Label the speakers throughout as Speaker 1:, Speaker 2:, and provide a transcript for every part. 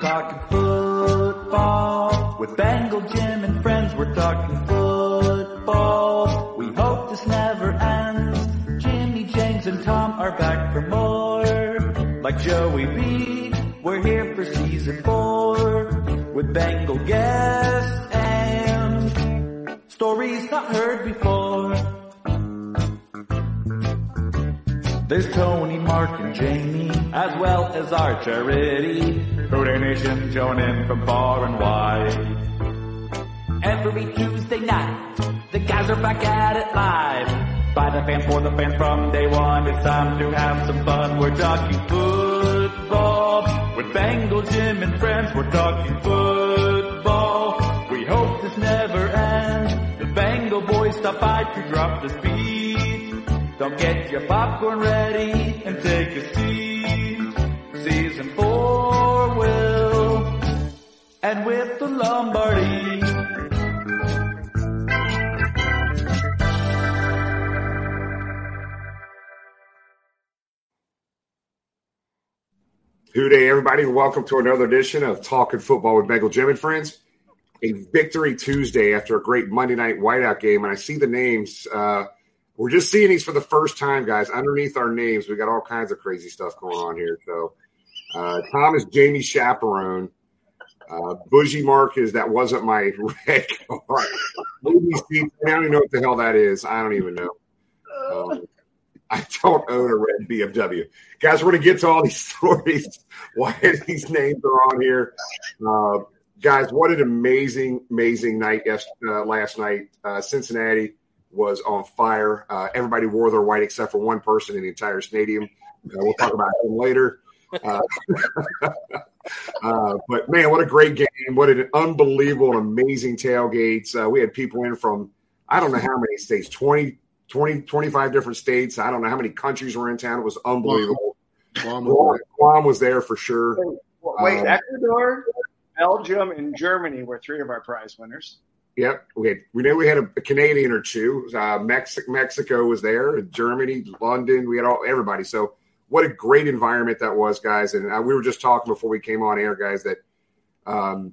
Speaker 1: talking football with Bengal Jim and friends. We're talking football. We hope this never ends. Jimmy, James, and Tom are back for more. Like Joey B, we're here for season four with Bengal guests and stories not heard before. There's Tony, Mark, and Jamie, as well as our charity. Who Dey Nation showing in from far and wide. Every Tuesday night, the guys are back at it live. By the fans, for the fans from day one, it's time to have some fun. We're talking football with Bengal Jim and friends. We're talking football. We hope this never ends. The Bengal boys stop by to drop the speed. Don't get your popcorn ready and take a seat. Season four will and with the Lombardi.
Speaker 2: Good day, everybody, welcome to another edition of Talking Football with Bengal Jim and Friends. A victory Tuesday after a great Monday night whiteout game, and I see the names. Uh, we're just seeing these for the first time, guys. Underneath our names, we got all kinds of crazy stuff going on here. So, uh, Tom is Jamie Chaperone. Uh, Bougie Mark is that wasn't my red card. I don't even know what the hell that is. I don't even know. Um, I don't own a red BMW. Guys, we're going to get to all these stories, why these names are on here. Uh, guys, what an amazing, amazing night uh, last night. Uh, Cincinnati was on fire. Uh, everybody wore their white except for one person in the entire stadium. Uh, we'll talk about him later. Uh, but man, what a great game! What an unbelievable and amazing tailgates. we had people in from I don't know how many states 20, 20, 25 different states. I don't know how many countries were in town. It was unbelievable. Guam, Guam, Guam was there for sure.
Speaker 3: Wait, um, Ecuador, Belgium, and Germany were three of our prize winners.
Speaker 2: Yep. We, had, we knew we had a, a Canadian or two. Uh, Mexico, Mexico was there, Germany, London. We had all everybody. So what a great environment that was, guys. And uh, we were just talking before we came on air, guys, that um,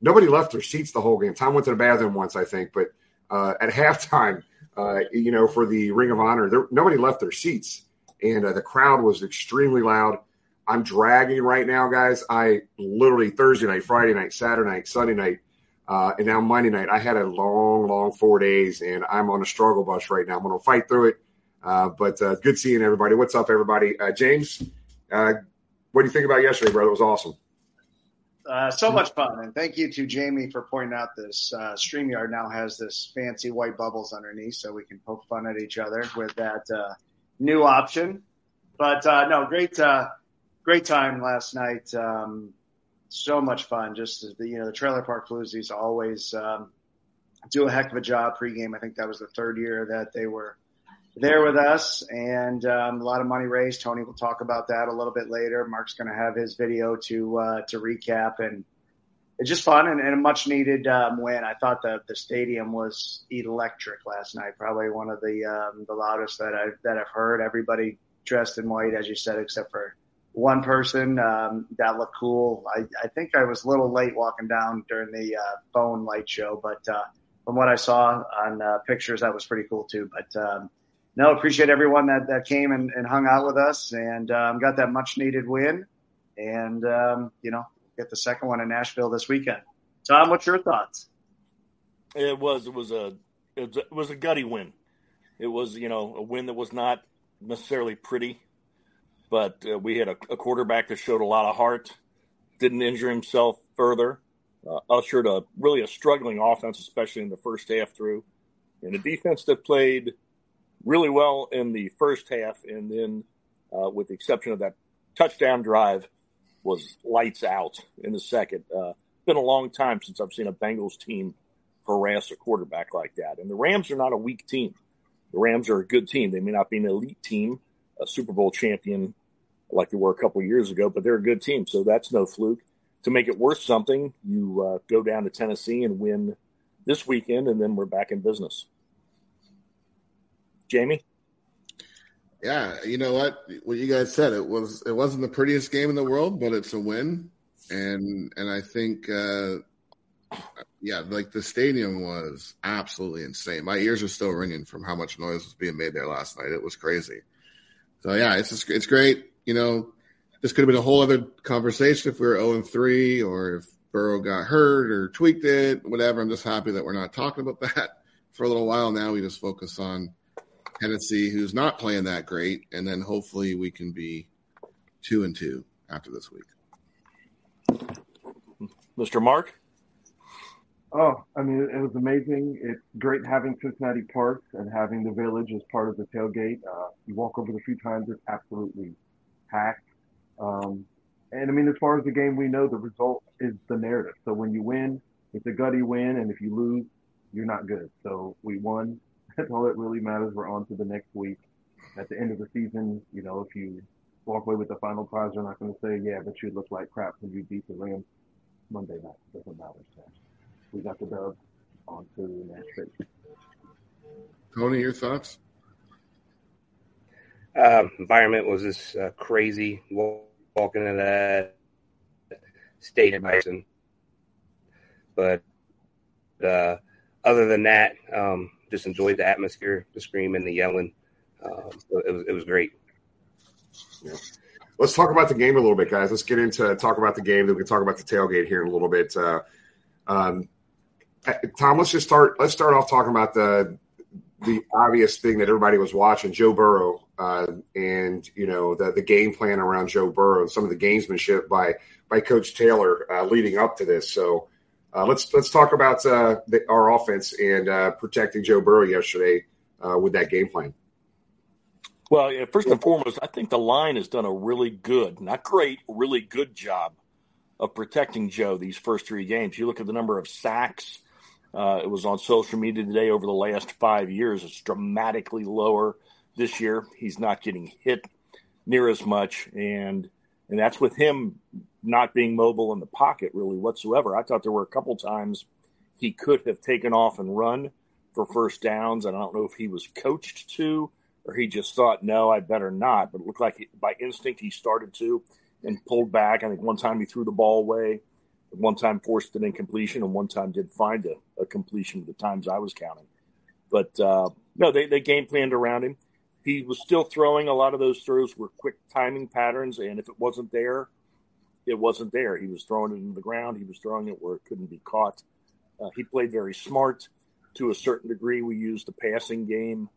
Speaker 2: nobody left their seats the whole game. Tom went to the bathroom once, I think, but uh, at halftime, uh, you know, for the Ring of Honor, there, nobody left their seats, and uh, the crowd was extremely loud. I'm dragging right now, guys. I literally Thursday night, Friday night, Saturday night, Sunday night uh, and now Monday night, I had a long, long four days, and I'm on a struggle bus right now. I'm going to fight through it. Uh, but uh, good seeing everybody. What's up, everybody? Uh, James, uh, what do you think about yesterday, brother? It was awesome.
Speaker 3: Uh, so much fun, and thank you to Jamie for pointing out this. Streamyard now has this fancy white bubbles underneath, so we can poke fun at each other with that new option. But no, great, great time last night. Um, so much fun. Just the you know the Trailer Park Floozies always um, do a heck of a job pregame. I think that was the third year that they were there with us, and um, a lot of money raised. Tony will talk about that a little bit later. Mark's going to have his video to uh, to recap, and it's just fun and, and a much needed um, win. I thought the the stadium was electric last night. Probably one of the um, the loudest that I that I've heard. Everybody dressed in white, as you said, except for one person um, that looked cool. I, I think I was a little late walking down during the uh, phone light show, but uh, from what I saw on uh, pictures, that was pretty cool too. But um, no, appreciate everyone that, that came and, and hung out with us and um, got that much needed win. And, um, you know, get the second one in Nashville this weekend. Tom, what's your thoughts?
Speaker 4: It was, it was a, it was a, it was a gutty win. It was, you know, a win that was not necessarily pretty but uh, we had a, a, quarterback that showed a lot of heart, didn't injure himself further, uh, ushered a really a struggling offense, especially in the first half through, and a defense that played really well in the first half, and then uh, with the exception of that touchdown drive, was lights out in the second. Uh, been a long time since I've seen a Bengals team harass a quarterback like that, and the Rams are not a weak team. The Rams are a good team. They may not be an elite team, a Super Bowl champion like they were a couple years ago, but they're a good team, so that's no fluke. To make it worth something, you uh, go down to Tennessee and win this weekend, and then we're back in business. Jamie.
Speaker 5: Yeah, you know what? What you guys said it was it wasn't the prettiest game in the world, but it's a win. and and I think uh, yeah, like the stadium was absolutely insane. My ears are still ringing from how much noise was being made there last night. It was crazy. So yeah, it's just, it's great. You know, this could have been a whole other conversation if we were 0 and 3 or if Burrow got hurt or tweaked it, whatever. I'm just happy that we're not talking about that for a little while now. We just focus on Tennessee, who's not playing that great, and then hopefully we can be two and two after this week.
Speaker 4: Mr. Mark?
Speaker 6: Oh, I mean, it was amazing. It's great having Cincinnati Park and having the village as part of the tailgate. Uh, you walk over the few times, it's absolutely packed. Um, and I mean, as far as the game, we know the result is the narrative. So when you win, it's a gutty win, and if you lose, you're not good. So we won. That's all that really matters. We're on to the next week. At the end of the season, you know, if you walk away with the final prize, they're not going to say, "Yeah, but you look like crap when you beat the Rams Monday night." It doesn't matter. So we got the dub on to the next stage.
Speaker 5: Tony, your thoughts?
Speaker 7: Uh, environment was just uh, crazy walking into that stadium, Bison. But uh, other than that, um, just enjoyed the atmosphere, the screaming, the yelling. Um, it was it was great.
Speaker 2: Yeah. Let's talk about the game a little bit, guys. Let's get into talk about the game. Then we can talk about the tailgate here in a little bit. Uh, um, Tom, let's just start. Let's start off talking about the the obvious thing that everybody was watching, Joe Burrow, uh, and you know the the game plan around Joe Burrow and some of the gamesmanship by by Coach Taylor uh, leading up to this. So uh, let's let's talk about uh, the, our offense and uh, protecting Joe Burrow yesterday uh, with that game plan.
Speaker 4: Well, yeah, first and foremost, I think the line has done a really good, not great, really good job of protecting Joe these first three games. You look at the number of sacks it was on social media today over the last five years. It's dramatically lower this year. He's not getting hit near as much, and and that's with him not being mobile in the pocket really whatsoever. I thought there were a couple times he could have taken off and run for first downs, and I don't know if he was coached to or he just thought, no, I better not. But it looked like he, by instinct he started to and pulled back. I think one time he threw the ball away one time forced an incompletion and one time did find a, a completion the times I was counting. But uh, no, they, they game planned around him. He was still throwing. A lot of those throws were quick timing patterns, and if it wasn't there, it wasn't there. He was throwing it in the ground. He was throwing it where it couldn't be caught. Uh, he played very smart to a certain degree. We used the passing game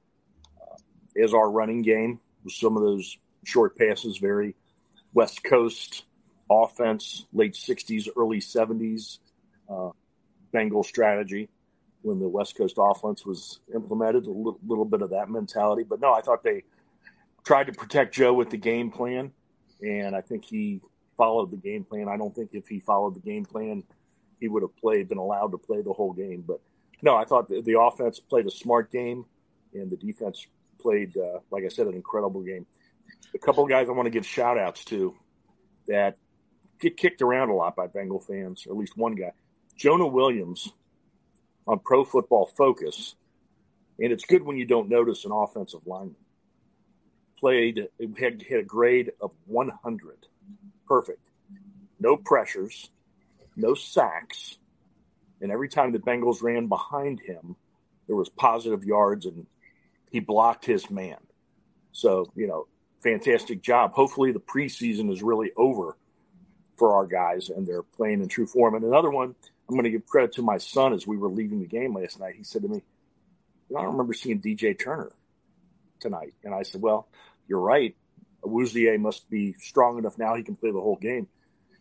Speaker 4: uh, as our running game with some of those short passes, very West Coast offense, late 60s, early 70s uh, Bengal strategy when the West Coast offense was implemented, a little, little, bit of that mentality. But no, I thought they tried to protect Joe with the game plan, and I think he followed the game plan. I don't think if he followed the game plan, he would have played, been allowed to play the whole game. But no, I thought the, the offense played a smart game, and the defense played, uh, like I said, an incredible game. A couple of guys I want to give shout outs to that get kicked around a lot by Bengal fans, or at least one guy. Jonah Williams on Pro Football Focus, and it's good when you don't notice an offensive lineman. Played, had, had a grade of 100. Perfect. No pressures, no sacks, and every time the Bengals ran behind him, there was positive yards, and he blocked his man. So, you know, fantastic job. Hopefully, the preseason is really over for our guys, and they're playing in true form. And another one, I'm going to give credit to my son as we were leaving the game last night. He said to me, I don't remember seeing DJ Turner tonight. And I said, Well, you're right. Awuzie must be strong enough now he can play the whole game.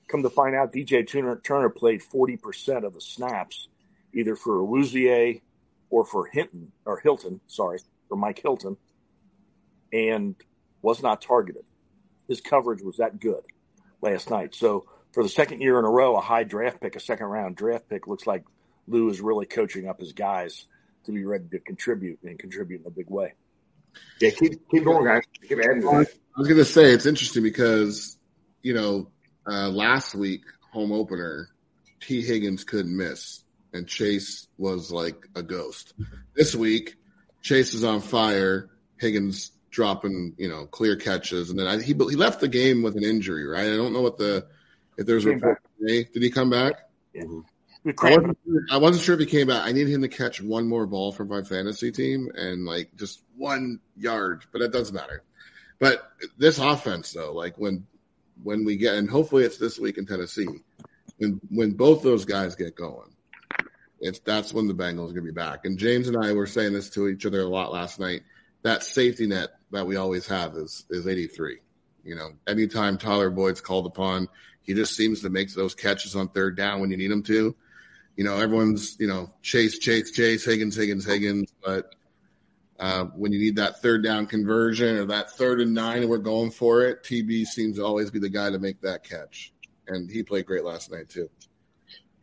Speaker 4: Come to find out, DJ Turner, Turner played 40% of the snaps, either for Awuzie or for Hinton, or Hilton, sorry, for Mike Hilton, and was not targeted. His coverage was that good last night. So for the second year in a row, a high draft pick, a second round draft pick, looks like Lou is really coaching up his guys to be ready to contribute and contribute in a big way.
Speaker 2: Yeah, keep keep going, guys. Keep adding.
Speaker 5: I was going to say it's interesting because you know uh, last week home opener, T Higgins couldn't miss, and Chase was like a ghost. This week, Chase is on fire. Higgins dropping, you know, clear catches, and then I, he he left the game with an injury, right? I don't know what the If there's a report today, did he come back? Mm-hmm.
Speaker 4: We
Speaker 5: I wasn't, sure, I wasn't sure if he came back. I need him to catch one more ball for my fantasy team and like just one yard, but it doesn't matter. But this offense, though, like when when we get, and hopefully it's this week in Tennessee, when when both those guys get going, it's that's when the Bengals are gonna be back. And James and I were saying this to each other a lot last night. That safety net that we always have is is 83. You know, anytime Tyler Boyd's called upon, he just seems to make those catches on third down when you need him to. You know, everyone's you know chase, chase, chase, Higgins, Higgins, Higgins, but uh, when you need that third down conversion or that third and nine and we're going for it, TB seems to always be the guy to make that catch. And he played great last night too.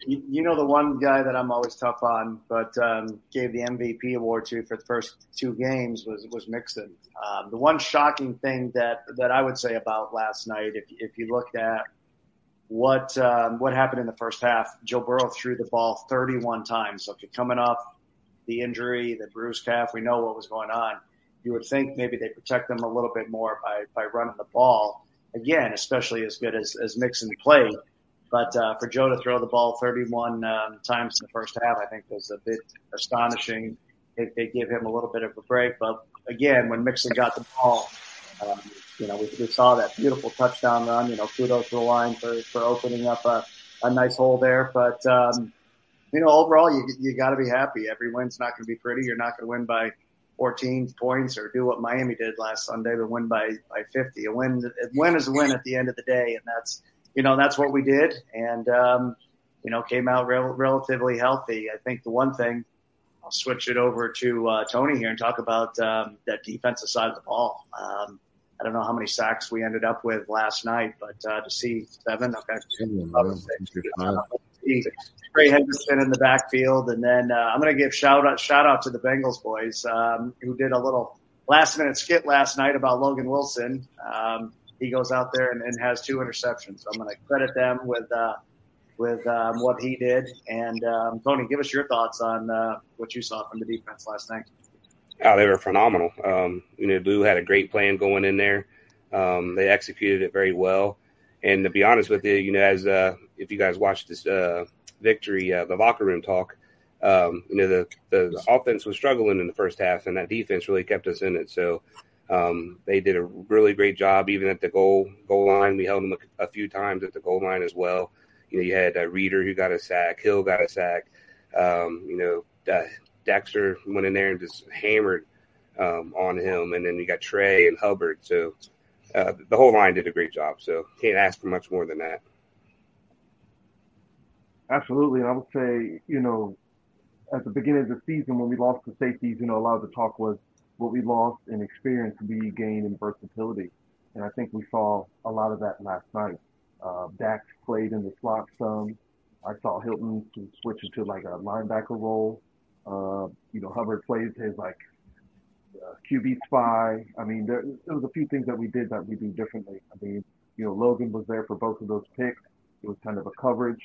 Speaker 3: You, know the one guy that I'm always tough on, but um, gave the MVP award to for the first two games was was Mixon. Um, the one shocking thing that that I would say about last night, if if you looked at what um, what happened in the first half, Joe Burrow threw the ball 31 times. If coming off the injury, the bruised calf, we know what was going on. You would think maybe they protect them a little bit more by by running the ball again, especially as good as as Mixon played. But uh, for Joe to throw the ball 31 um, times in the first half, I think was a bit astonishing. They, they give him a little bit of a break, but again, when Mixon got the ball, um, you know, we, we saw that beautiful touchdown run. You know, kudos to the line for for opening up a, a nice hole there. But um, you know, overall, you you got to be happy. Every win's not going to be pretty. You're not going to win by 14 points or do what Miami did last Sunday, but win by by 50. A win, a win is a win at the end of the day, and that's you know that's what we did, and um, you know came out rel- relatively healthy. I think the one thing. I'll switch it over to uh, Tony here and talk about um, that defensive side of the ball. Um, I don't know how many sacks we ended up with last night, but uh, to see seven, okay. Trey Hendrickson in the backfield, and then uh, I'm going to give shout out shout out to the Bengals boys um, who did a little last minute skit last night about Logan Wilson. Um, he goes out there and, and has two interceptions. So I'm going to credit them with uh, with um, what he did. And um, Tony, give us your thoughts on uh, what you saw from the defense last night.
Speaker 7: Oh, they were phenomenal. Um, you know, Lou had a great plan going in there. Um, they executed it very well. And to be honest with you, you know, as uh, if you guys watched this uh, victory, uh, the locker room talk, um, you know, the, the offense was struggling in the first half, and that defense really kept us in it. So um, they did a really great job, even at the goal goal line. We held them a, a few times at the goal line as well. You know, you had a Reader who got a sack, Hill got a sack. Um, you know, uh, Dexter went in there and just hammered um, on him, and then you got Trey and Hubbard. So uh, the whole line did a great job. So can't ask for much more than that.
Speaker 6: Absolutely, and I would say, you know, at the beginning of the season when we lost the safeties, you know, a lot of the talk was what we lost in experience, we gained in versatility, and I think we saw a lot of that last night. Uh, Dax played in the slot some. I saw Hilton switch into like a linebacker role. Uh, you know, Hubbard plays his like uh, QB spy. I mean, there, there was a few things that we did that we do differently. I mean, you know, Logan was there for both of those picks. It was kind of a coverage.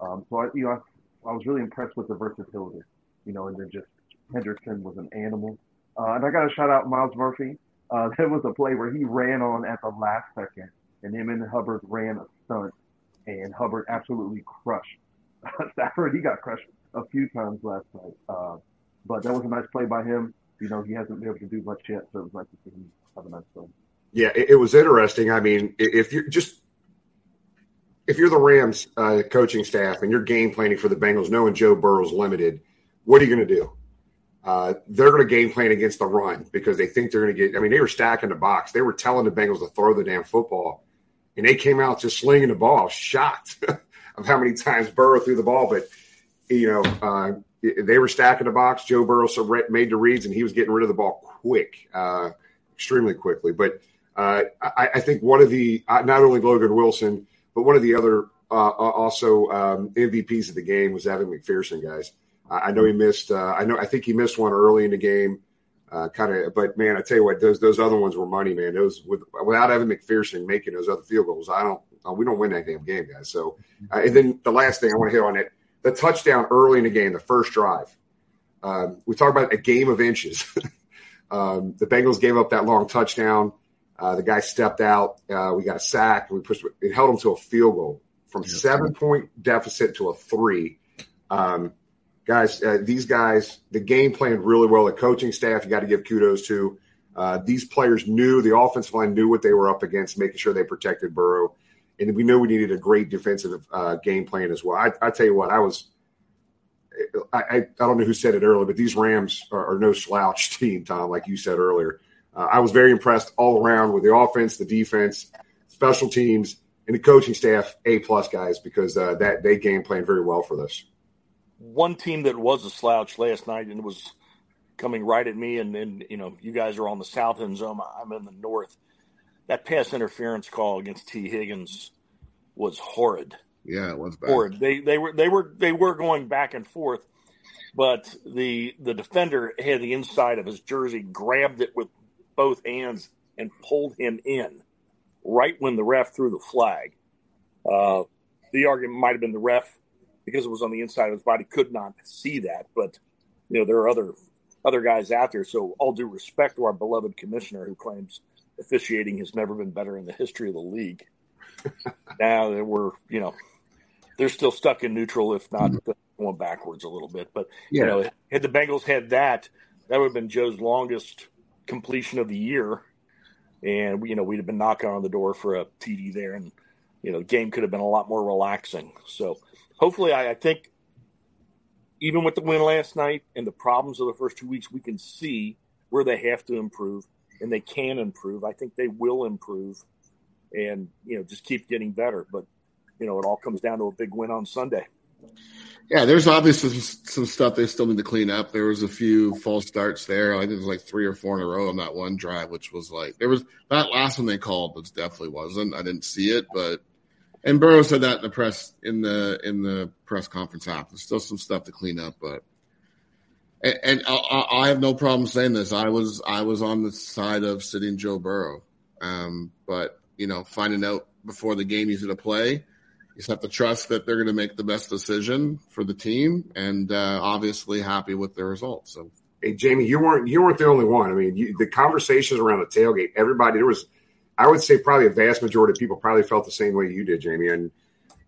Speaker 6: Um, so I, you know, I, I was really impressed with the versatility. You know, and then just Hendrickson was an animal. Uh, and I got to shout out Myles Murphy. Uh, there was a play where he ran on at the last second, and him and Hubbard ran a stunt, and Hubbard absolutely crushed Stafford. He got crushed a few times last night. Uh, but that was a nice play by him. You know, he hasn't been able to do much yet, so it was nice to see him have a nice play.
Speaker 2: Yeah, it, it was interesting. I mean, if you're just if you're the Rams uh, coaching staff and you're game planning for the Bengals, knowing Joe Burrow's limited, what are you going to do? Uh, they're going to game plan against the run because they think they're going to get. I mean, they were stacking the box. They were telling the Bengals to throw the damn football, and they came out just slinging the ball. Shocked of how many times Burrow threw the ball, but you know uh, they were stacking the box. Joe Burrow made the reads, and he was getting rid of the ball quick, uh, extremely quickly. But uh, I, I, think one of the uh, not only Logan Wilson, but one of the other uh, also um, MVPs of the game was Evan McPherson, guys. I know he missed. Uh, I know. I think he missed one early in the game. Uh, kind of, but man, I tell you what, those those other ones were money, man. Those with, without Evan McPherson making those other field goals, I don't. Uh, we don't win that damn game, guys. So, uh, and then the last thing I want to hit on it, the touchdown early in the game, the first drive. Um, we talk about a game of inches. um, the Bengals gave up that long touchdown. Uh, the guy stepped out. Uh, we got a sack. We pushed. It held them to a field goal. from seven point deficit to a three. Um, guys, uh, these guys, the game planned really well. The coaching staff, you got to give kudos to. Uh, these players knew the offensive line knew what they were up against, making sure they protected Burrow, and we knew we needed a great defensive uh, game plan as well. I, I tell you what, I was. I, I, don't know who said it earlier, but these Rams are, are no slouch team, Tom, like you said earlier. Uh, I was very impressed all around with the offense, the defense, special teams, and the coaching staff. A plus guys because uh, that they game plan very well for this.
Speaker 4: One team that was a slouch last night and was coming right at me, and then you know you guys are on the south end zone. I'm in the north. That pass interference call against T. Higgins was horrid.
Speaker 5: Yeah, it was bad.
Speaker 4: Horrid. They they were they were they were going back and forth, but the the defender had the inside of his jersey, grabbed it with both hands, and pulled him in right when the ref threw the flag. Uh, the argument might have been the ref because it was on the inside of his body could not see that, but you know there are other other guys out there. So all due respect to our beloved commissioner who claims officiating has never been better in the history of the league. now that we're you know they're still stuck in neutral, if not mm-hmm. going backwards a little bit. But
Speaker 2: Yeah.
Speaker 4: you know, had the Bengals had that, that would have been Joe's longest completion of the year, and you know we'd have been knocking on the door for a TD there, and you know the game could have been a lot more relaxing. So hopefully, I, I think even with the win last night and the problems of the first two weeks, we can see where they have to improve, and they can improve. I think they will improve, and you know just keep getting better. But you know it all comes down to a big win on Sunday.
Speaker 5: Yeah, there's obviously some, stuff they still need to clean up. There was a few false starts there. I think it was like three or four in a row on that one drive, which was like there was that last one they called, which definitely wasn't. I didn't see it, but and Burrow said that in the press in the in the press conference app. There's still some stuff to clean up, but and, I I have no problem saying this. I was I was on the side of sitting Joe Burrow, um, but you know, finding out before the game he's going to play. You just have to trust that they're going to make the best decision for the team, and uh, obviously happy with the results. So
Speaker 2: Hey, Jamie, you weren't you weren't the only one. I mean, you, the conversations around the tailgate, everybody there was. I would say probably a vast majority of people probably felt the same way you did, Jamie. And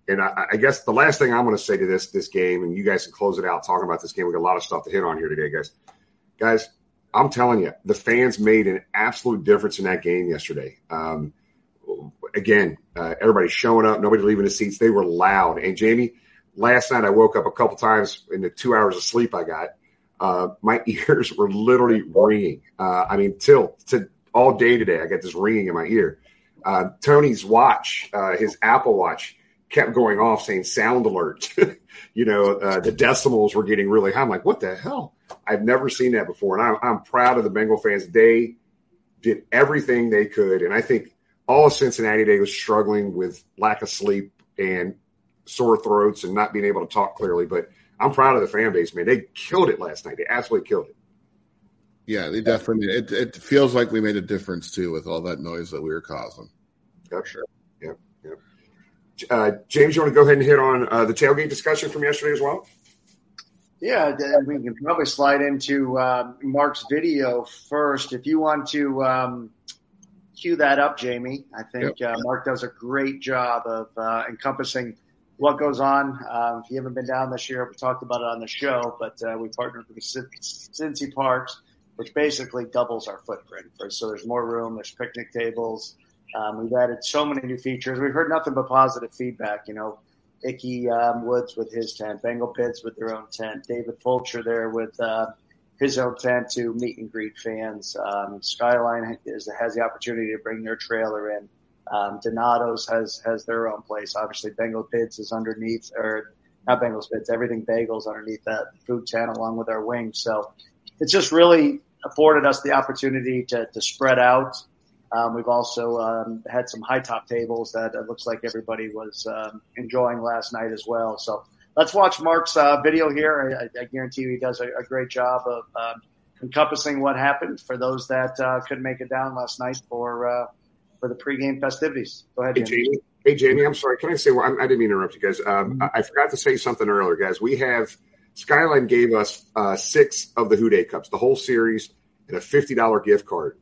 Speaker 2: and I, I guess the last thing I'm going to say to this this game, and you guys can close it out talking about this game. We got a lot of stuff to hit on here today, guys. Guys, I'm telling you, the fans made an absolute difference in that game yesterday. Um, again, uh, everybody showing up, nobody leaving the seats. They were loud. And Jamie, last night I woke up a couple times in the two hours of sleep I got. Uh, my ears were literally ringing. Uh, I mean, till to all day today, I got this ringing in my ear. Uh, Tony's watch, uh, his Apple Watch, kept going off saying "sound alert." you know, uh, the decimals were getting really high. I'm like, what the hell? I've never seen that before, and I'm, I'm proud of the Bengal fans. They did everything they could, and I think all of Cincinnati today was struggling with lack of sleep and sore throats and not being able to talk clearly. But I'm proud of the fan base, man. They killed it last night. They absolutely killed it.
Speaker 5: yeah, they definitely. It, it feels like we made a difference too with all that noise that we were causing.
Speaker 2: Yep, sure. Yep. Uh, James, you want to go ahead and hit on uh, the tailgate discussion from yesterday as well?
Speaker 3: Yeah, we can probably slide into um, Mark's video first. If you want to um, cue that up, Jamie, I think uh, Mark does a great job of uh, encompassing what goes on. Um, if you haven't been down this year, we talked about it on the show, but uh, we partnered with the Cincy Parks, which basically doubles our footprint. So there's more room, there's picnic tables. Um, we've added so many new features. We've heard nothing but positive feedback. You know, Ickey um, Woods with his tent, Bengal Pits with their own tent, David Fulcher there with uh, his own tent to meet and greet fans. Um, Skyline is, has the opportunity to bring their trailer in. Um, Donato's has has their own place. Obviously, Bengal Pits is underneath, or not Bengal Pits, everything Bagels underneath that food tent along with our wings. So it's just really afforded us the opportunity to, to spread out. Um, we've also um, had some high top tables that it looks like everybody was um, enjoying last night as well. So let's watch Mark's uh, video here. I, I guarantee you he does a, a great job of um, encompassing what happened for those that uh, couldn't make it down last night for uh, for the pregame festivities. Go ahead,
Speaker 2: Hey. Jamie. Hey, Jamie. I'm sorry. Can I say? Well, I'm- I didn't mean to interrupt you guys. Um, I I forgot to say something earlier, guys. We have Skyline gave us uh, six of the Who Dey cups, the whole series, and a fifty dollar gift card.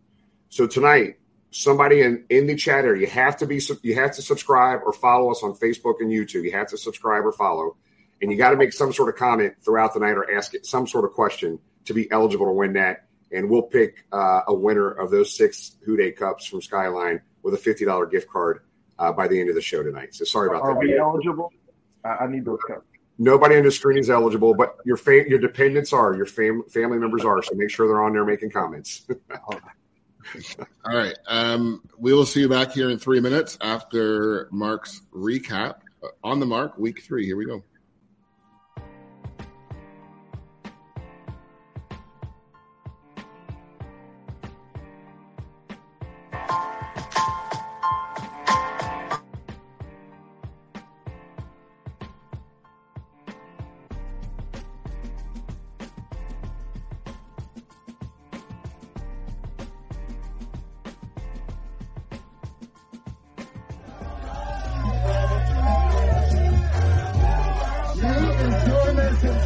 Speaker 2: So tonight, somebody in, in the chat area. You have to be you have to subscribe or follow us on Facebook and YouTube. You have to subscribe or follow, and you got to make some sort of comment throughout the night or ask it some sort of question to be eligible to win that. And we'll pick uh, a winner of those six Who Dey cups from Skyline with a fifty dollar gift card uh, by the end of the show tonight. So sorry about
Speaker 6: Are
Speaker 2: that.
Speaker 6: we eligible? I, I need those cups.
Speaker 2: Nobody on the screen is eligible, but your fa- your dependents are, your fam- family members are. So make sure they're on there making comments.
Speaker 5: All right. Um, we will see you back here in three minutes after Mark's recap. On the mark, week three. Here we go.
Speaker 8: Thank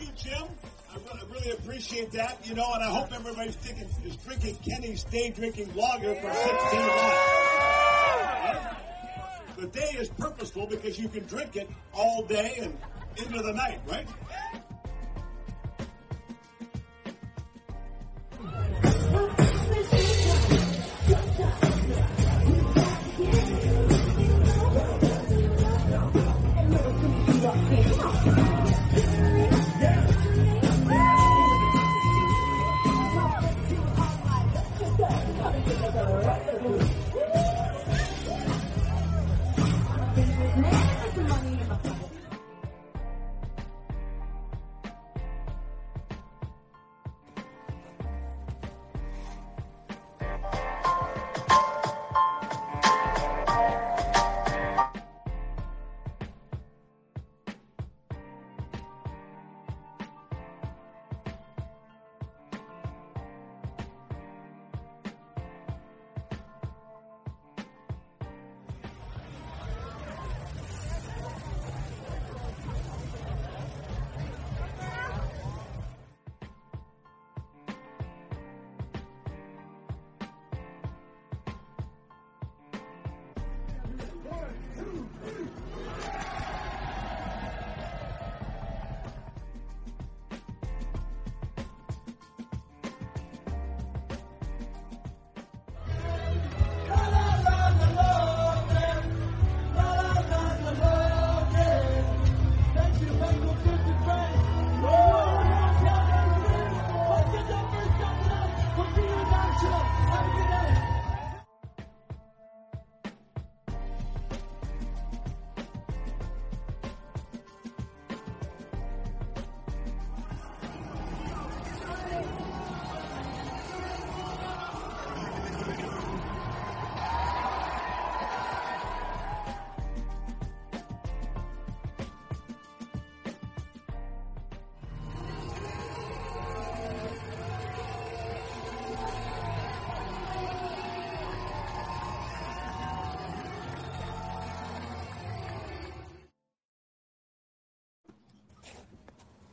Speaker 8: you, Jim. I really, appreciate that. You know, and I hope everybody's drinking Kenny's day drinking lager for 16 months. The day is purposeful because you can drink it all day and into the night, right?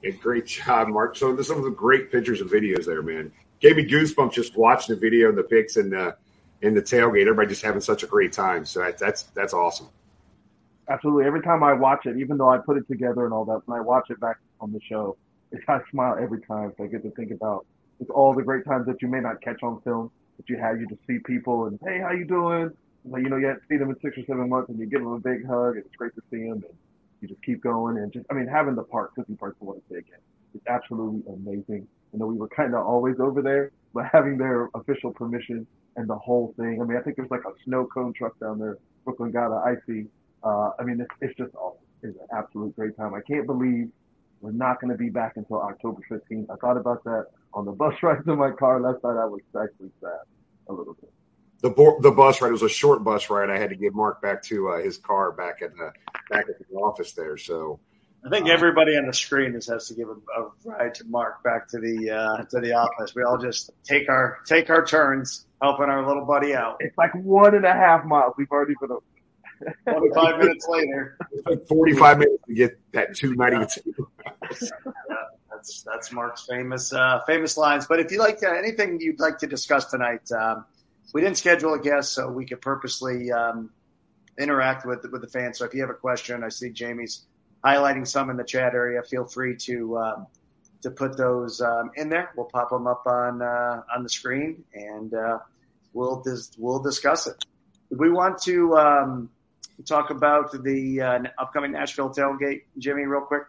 Speaker 2: Yeah, great job, Mark. So there's some of the great pictures and videos there, man. Gave me goosebumps just watching the video and the pics and the and the tailgate. Everybody just having such a great time. So that, that's that's awesome.
Speaker 6: Absolutely. Every time I watch it, even though I put it together and all that, when I watch it back on the show, I smile every time. I get to think about it's all the great times that you may not catch on film, that you have. You just see people and hey, how you doing? Like, you know, you haven't seen them in six or seven months, and you give them a big hug, and it's great to see them. And you just keep going, and just I mean, having the park, Cookie Park, for what it's again, it's absolutely amazing. You know, we were kind of always over there, but having their official permission and the whole thing. I mean, I think there's like a snow cone truck down there, Brooklyn got a icy. Uh, I mean, it's, it's just awesome. It's an absolute great time. I can't believe we're not going to be back until October 15th. I thought about that on the bus ride to my car last night. I was actually sad a little bit.
Speaker 2: The bo- the bus ride was a short bus ride. I had to get Mark back to uh, his car back at the back at the office there. So
Speaker 3: I think everybody on the screen just has to give a, a ride to Mark back to the uh, to the office. We all just take our take our turns helping our little buddy out.
Speaker 6: It's like one and a half miles. We've already been over.
Speaker 3: Twenty five minutes later,
Speaker 2: It's like 45 minutes to get that 292.
Speaker 3: that's that's Mark's famous uh, famous lines. But if you like uh, anything you'd like to discuss tonight, um, we didn't schedule a guest, so we could purposely um, interact with with the fans. So if you have a question, I see Jamie's highlighting some in the chat area. Feel free to um, to put those um, in there. We'll pop them up on uh, on the screen, and uh, we'll dis- we'll discuss it. We want to um, talk about the uh, upcoming Nashville tailgate, Jimmy, real quick.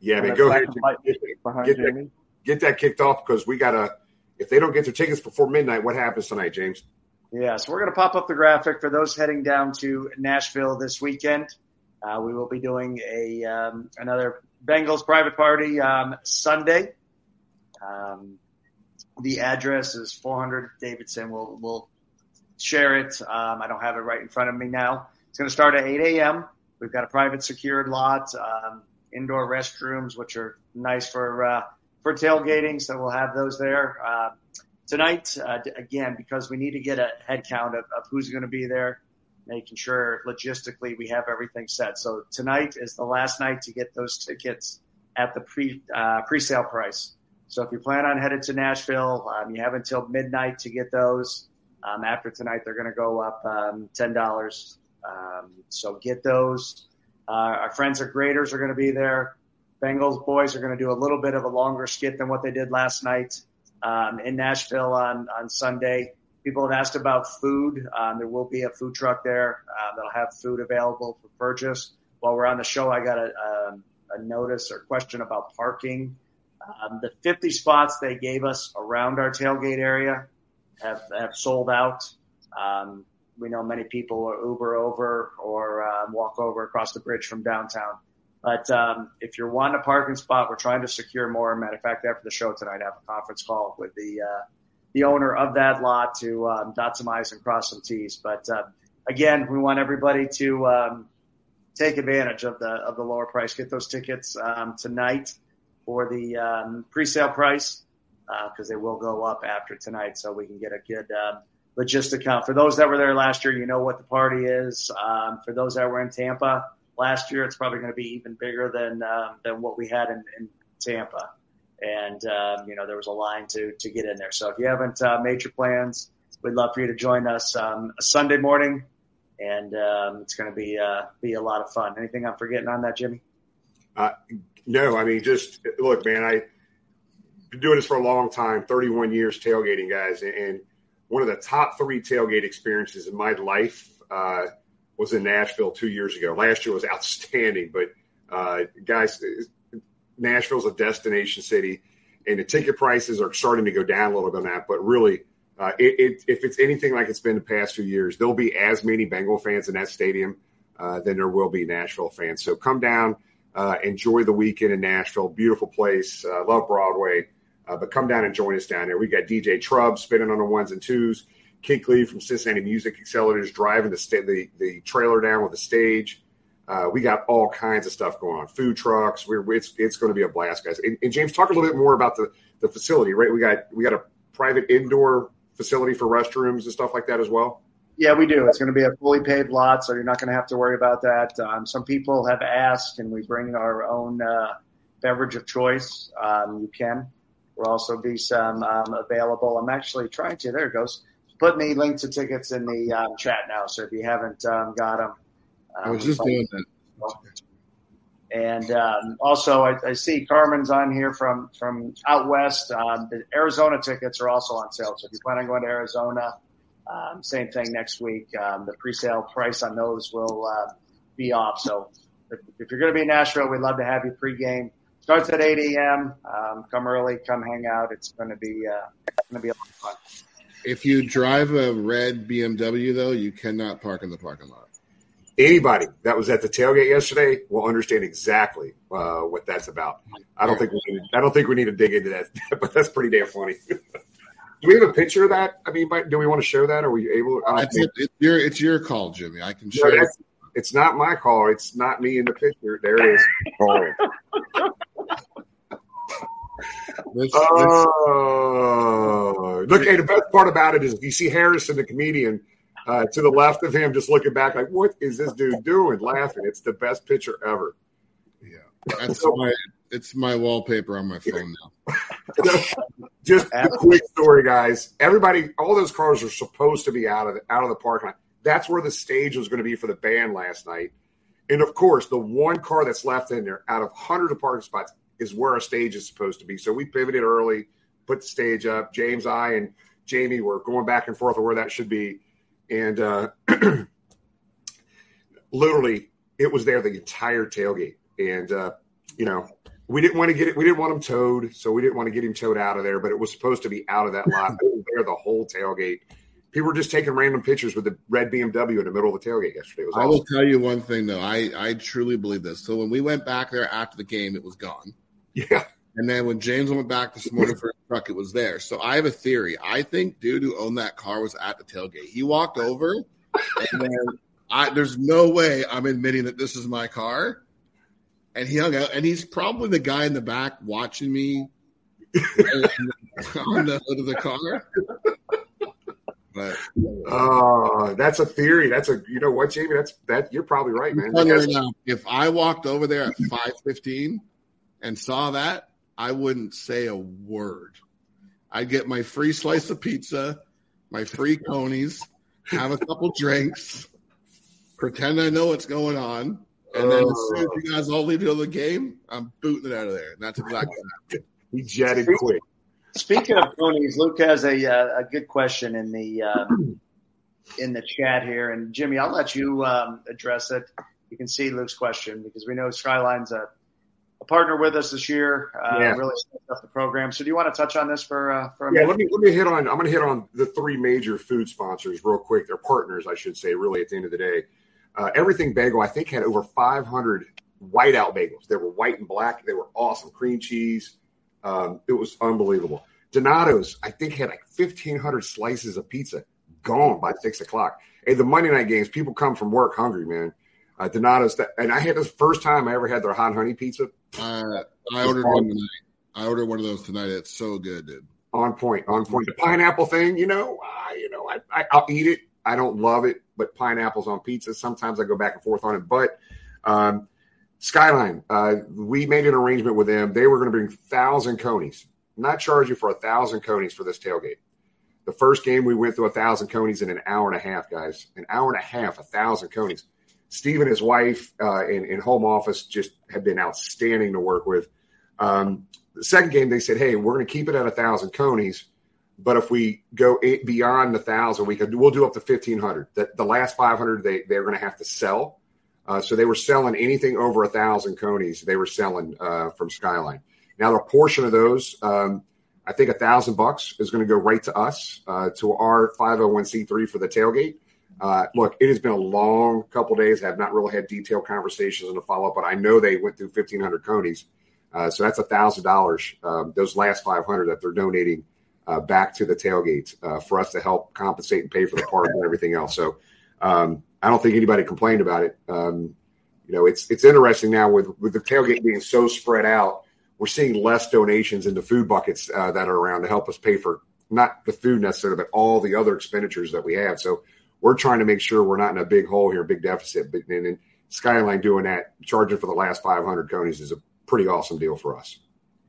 Speaker 2: Yeah, man,
Speaker 6: Let's
Speaker 2: go ahead. Get,
Speaker 6: behind
Speaker 2: get that,
Speaker 6: Jamie.
Speaker 2: get that kicked off because we got to, if they don't get their tickets before midnight, what happens tonight, James?
Speaker 3: Yeah, so we're going to pop up the graphic for those heading down to Nashville this weekend. Uh, we will be doing a um, another Bengals private party um, Sunday. Um, the address is 400 Davidson. We'll we'll share it. Um, I don't have it right in front of me now. It's going to start at 8 a.m. We've got a private secured lot, um, indoor restrooms, which are nice for uh, for tailgating. So we'll have those there. Uh, tonight, uh, again, because we need to get a head count of, of who's going to be there, making sure logistically we have everything set. So tonight is the last night to get those tickets at the pre uh, pre-sale price. So if you plan on headed to Nashville, um, you have until midnight to get those. Um, after tonight, they're going to go up um, ten dollars. Um, so get those. Uh, our friends at Graeter's are going to be there. Bengals boys are going to do a little bit of a longer skit than what they did last night um, in Nashville on on Sunday. People have asked about food. Um, there will be a food truck there um, that'll have food available for purchase. While we're on the show, I got a, um, a notice or question about parking. Um, the 50 spots they gave us around our tailgate area have, have sold out. Um, we know many people are Uber over or um, walk over across the bridge from downtown. But um, if you're wanting a parking spot, we're trying to secure more. Matter of fact, after the show tonight, I have a conference call with the uh, the owner of that lot to um, dot some i's and cross some t's. But uh, again, we want everybody to um, take advantage of the of the lower price. Get those tickets um, tonight for the um, pre-sale price because they will go up after tonight, so we can get a good logistic count. For those that were there last year, you know what the party is. For those that were in Tampa last year, it's probably going to be even bigger than um, than what we had in, in Tampa. And um, you know there was a line to to get in there. So if you haven't uh, made your plans, we'd love for you to join us um, Sunday morning, and um, it's going to be uh, be a lot of fun. Anything I'm forgetting on that, Jimmy?
Speaker 2: Uh, no, I mean, just look, man, I've been doing this for a long time 31 years tailgating, guys. And one of the top three tailgate experiences in my life uh, was in Nashville two years ago. Last year was outstanding, but uh, guys, Nashville's a destination city, and the ticket prices are starting to go down a little bit on that. But really, uh, it, it, if it's anything like it's been the past few years, there'll be as many Bengal fans in that stadium uh, than there will be Nashville fans. So come down, uh, enjoy the weekend in Nashville. Beautiful place. Uh, love Broadway. Uh, but come down and join us down there. We got DJ Trubb spinning on the ones and twos. Kink Lee from Cincinnati Music Accelerators driving the, sta- the the trailer down with the stage. Uh, we got all kinds of stuff going on. Food trucks. We're it's it's going to be a blast, guys. And, and James, talk a little bit more about the the facility, right? We got we got a private indoor facility for restrooms and stuff like that as well.
Speaker 3: Yeah, we do. It's going to be a fully paved lot, so you're not going to have to worry about that. Um, some people have asked, and we bring our own uh, beverage of choice? Um, you can. There'll also be some um, available. I'm actually trying to. There it goes. Put me links to tickets in the um, chat now. So if you haven't um, got them,
Speaker 5: I was just doing that.
Speaker 3: And um, also, I, I see Carmen's on here from from out west. Um, the Arizona tickets are also on sale. So if you plan on going to Arizona, um, same thing next week. Um, the pre-sale price on those will uh, be off. So if, if you're going to be in Nashville, we'd love to have you pregame. Starts at 8 a.m. Um, come early, come hang out. It's going to be uh, going to be a lot of fun.
Speaker 5: If you drive a red BMW, though, you cannot park in the parking lot.
Speaker 2: Anybody that was at the tailgate yesterday will understand exactly uh, what that's about. I don't think we need, I don't think we need to dig into that, but that's pretty damn funny. do we have a picture of that? I mean, do we want to show that? Are we able? I don't
Speaker 5: It's,
Speaker 2: think-
Speaker 5: it's your it's your call, Jimmy. I can
Speaker 2: No,
Speaker 5: show you.
Speaker 2: It's not my call. It's not me in the picture. There it is.
Speaker 5: Oh. This, this,
Speaker 2: Oh, look! Hey, the best part about it is you see Harrison, the comedian, uh, to the left of him, just looking back, like, "What is this dude doing?" Laughing. It's the best picture ever.
Speaker 5: that's my it's my wallpaper on my phone now.
Speaker 2: just a quick story, guys. Everybody, all those cars are supposed to be out of the, out of the parking lot. That's where the stage was going to be for the band last night. And of course, the one car that's left in there out of hundreds of parking spots is where our stage is supposed to be. So we pivoted early, put the stage up. James, I, and Jamie were going back and forth on where that should be. And uh, literally, it was there the entire tailgate. And, uh, you know, we didn't want to get it. We didn't want him towed, so we didn't want to get him towed out of there. But it was supposed to be out of that lot. It was there the whole tailgate. People were just taking random pictures with the red BMW in the middle of the tailgate yesterday. Was
Speaker 5: I will tell you one thing though. I I truly believe this. So when we went back there after the game, it was gone.
Speaker 2: Yeah,
Speaker 5: And then when James went back this morning for his truck, it was there. So I have a theory. I think dude who owned that car was at the tailgate. He walked over, and then I, there's no way I'm admitting that this is my car. And he hung out, and he's probably the guy in the back watching me on the hood of the car. But
Speaker 2: Uh, that's a theory. That's a you know what, Jamie? That's that you're probably right, man.
Speaker 5: I'm telling you right
Speaker 2: Because-
Speaker 5: now, if I walked over there at 5:15 and saw that, I wouldn't say a word. I'd get my free slice of pizza, my free conies, have a couple drinks, pretend I know what's going on, and then as soon as you guys all leave to the game, I'm booting it out of there. And that's exactly what happened.
Speaker 2: he jetted quick.
Speaker 3: Speaking of conies, Luke has a uh, a good question in the um, in the chat here, and Jimmy, I'll let you um, address it. You can see Luke's question because we know Skyline's a, a partner with us this year. Uh,
Speaker 2: Yeah.
Speaker 3: Really stepped up the program. So, do you want to touch on this for uh, for a
Speaker 2: Yeah,
Speaker 3: minute?
Speaker 2: let me let me hit on. I'm going to hit on the three major food sponsors real quick. They're partners, I should say. Really, at the end of the day, uh, Everything Bagel I think had over 500 whiteout bagels. They were white and black. They were awesome. Cream cheese. Um, it was unbelievable. Donato's I think had like 1,500 slices of pizza gone by six o'clock. Hey, the Monday night games, people come from work hungry, man. Uh, Donato's, that, and I had the first time I ever had their hot honey pizza.
Speaker 5: Uh, I ordered one tonight. I ordered one of those tonight. It's so good, dude.
Speaker 2: on point, on point. The pineapple thing, you know, uh, you know, I, I I'll eat it. I don't love it, but pineapples on pizza. Sometimes I go back and forth on it. But um, Skyline, uh, we made an arrangement with them. They were going to bring thousand conies, not charge you for a thousand conies for this tailgate. The first game we went through a thousand conies in an hour and a half, guys. An hour and a half, a thousand conies. Steve and his wife uh, in, in home office just have been outstanding to work with. Um, the second game, they said, "Hey, we're going to keep it at a thousand conies, but if we go eight, beyond the thousand, we could we'll do up to fifteen hundred. That the last five hundred, they they're going to have to sell. Uh, so they were selling anything over a thousand conies. They were selling uh, from Skyline. Now, a portion of those, um, I think, a thousand bucks is going to go right to us uh, to our five hundred one c three for the tailgate. Uh, look, it has been a long couple days. I have not really had detailed conversations and the follow up, but I know they went through fifteen hundred conies. Uh, so that's a thousand dollars. Um, those last five hundred that they're donating uh, back to the tailgate uh, for us to help compensate and pay for the park and everything else. So um, I don't think anybody complained about it. Um, you know, it's it's interesting now with with the tailgate being so spread out. We're seeing less donations into food buckets uh, that are around to help us pay for not the food necessarily, but all the other expenditures that we have. So we're trying to make sure we're not in a big hole here, big deficit. But and, and Skyline doing that, charging for the last 500 conies is a pretty awesome deal for us.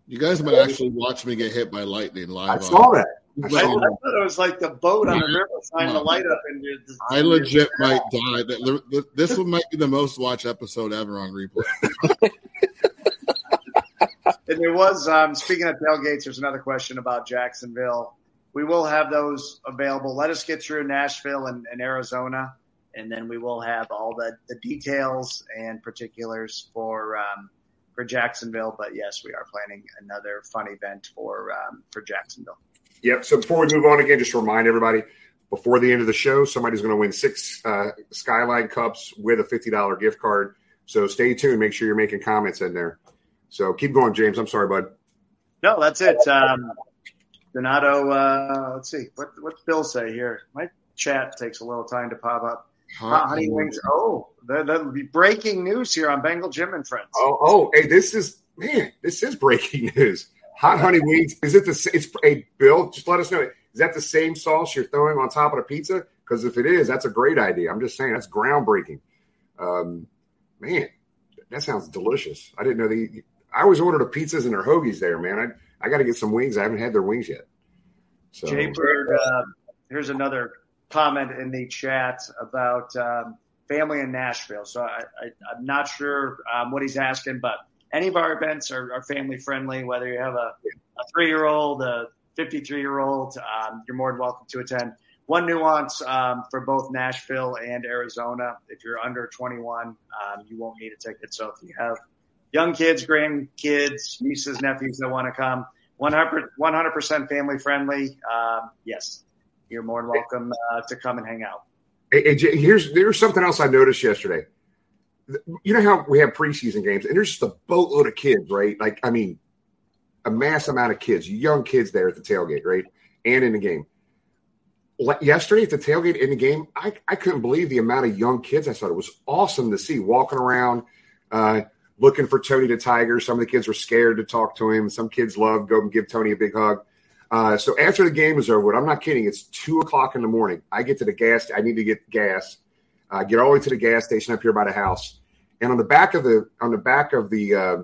Speaker 5: You guys might actually watch me get hit by lightning live.
Speaker 2: I
Speaker 5: on-
Speaker 2: saw that. I
Speaker 3: I,
Speaker 2: saw
Speaker 3: I
Speaker 2: that.
Speaker 3: thought it was like the boat on the river trying to light up. And you're just-
Speaker 5: I legit might die. That- This one might be the most watched episode ever on replay.
Speaker 3: And there was, um, speaking of tailgates, there's another question about Jacksonville. We will have those available. Let us get through Nashville and, and Arizona, and then we will have all the, the details and particulars for um, for Jacksonville. But yes, we are planning another fun event for um, for Jacksonville.
Speaker 2: Yep. So before we move on again, just to remind everybody, before the end of the show, somebody's going to win six uh, Skyline Cups with a $50 gift card. So stay tuned. Make sure you're making comments in there. So keep going, James. I'm sorry, bud.
Speaker 3: No, that's it. Um, Donato, uh, let's see. What what's Bill say here? My chat takes a little time to pop up. Hot honey wings. Oh, the, be breaking news here on Bengal Jim and Friends.
Speaker 2: Oh, oh, hey, this is man, this is breaking news. Hot honey wings. Is it the? It's a Bill. Just let us know. Is that the same sauce you're throwing on top of the pizza? Because if it is, that's a great idea. I'm just saying that's groundbreaking. Um, man, that sounds delicious. I didn't know the. I always order the pizzas and their hoagies there, man. I I got to get some wings. I haven't had their wings yet. So
Speaker 3: Jay Bird, uh, here's another comment in the chat about um, family in Nashville. So I, I, I'm not sure um, what he's asking, but any of our events are, are family friendly. Whether you have a, a three year old, a 53 year old, um, you're more than welcome to attend. One nuance um, for both Nashville and Arizona: if you're under 21, um, you won't need a ticket. So if you have young kids, grandkids, nieces, nephews that want to come, 100 percent family friendly. Um, yes, you're more than welcome uh, to come and hang out.
Speaker 2: Hey, hey, here's there's something else I noticed yesterday. You know how we have preseason games, and there's just a boatload of kids, right? Like, I mean, a mass amount of kids, young kids there at the tailgate, right, and in the game. Yesterday at the tailgate in the game, I, I couldn't believe the amount of young kids I saw. It was awesome to see walking around, uh, looking for Tony the Tiger. Some of the kids were scared to talk to him. Some kids loved go and give Tony a big hug. Uh, so after the game is over, I'm not kidding. It's two o'clock in the morning. I get to the gas. I need to get gas. Uh, get all the way to the gas station up here by the house, and on the back of the on the back of the uh,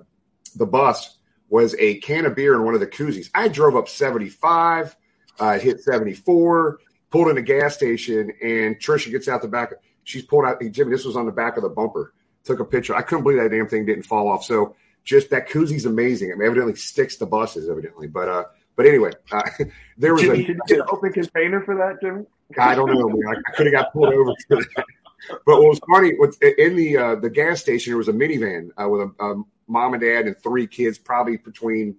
Speaker 2: the bus was a can of beer in one of the koozies. I drove up 75, uh, hit 74, pulled in a gas station, and Trisha gets out the back. She's pulled out. Jimmy, this was on the back of the bumper. Took a picture. I couldn't believe that damn thing didn't fall off. So just that koozie's amazing. I mean, evidently sticks to buses, evidently. But uh, but anyway, uh, there was
Speaker 6: Did
Speaker 2: a.
Speaker 6: you get an open container for that, Jimmy?
Speaker 2: I don't know. Man. I could have got pulled over for that. But what was funny was in the uh, the gas station there was a minivan uh, with a, a mom and dad and three kids, probably between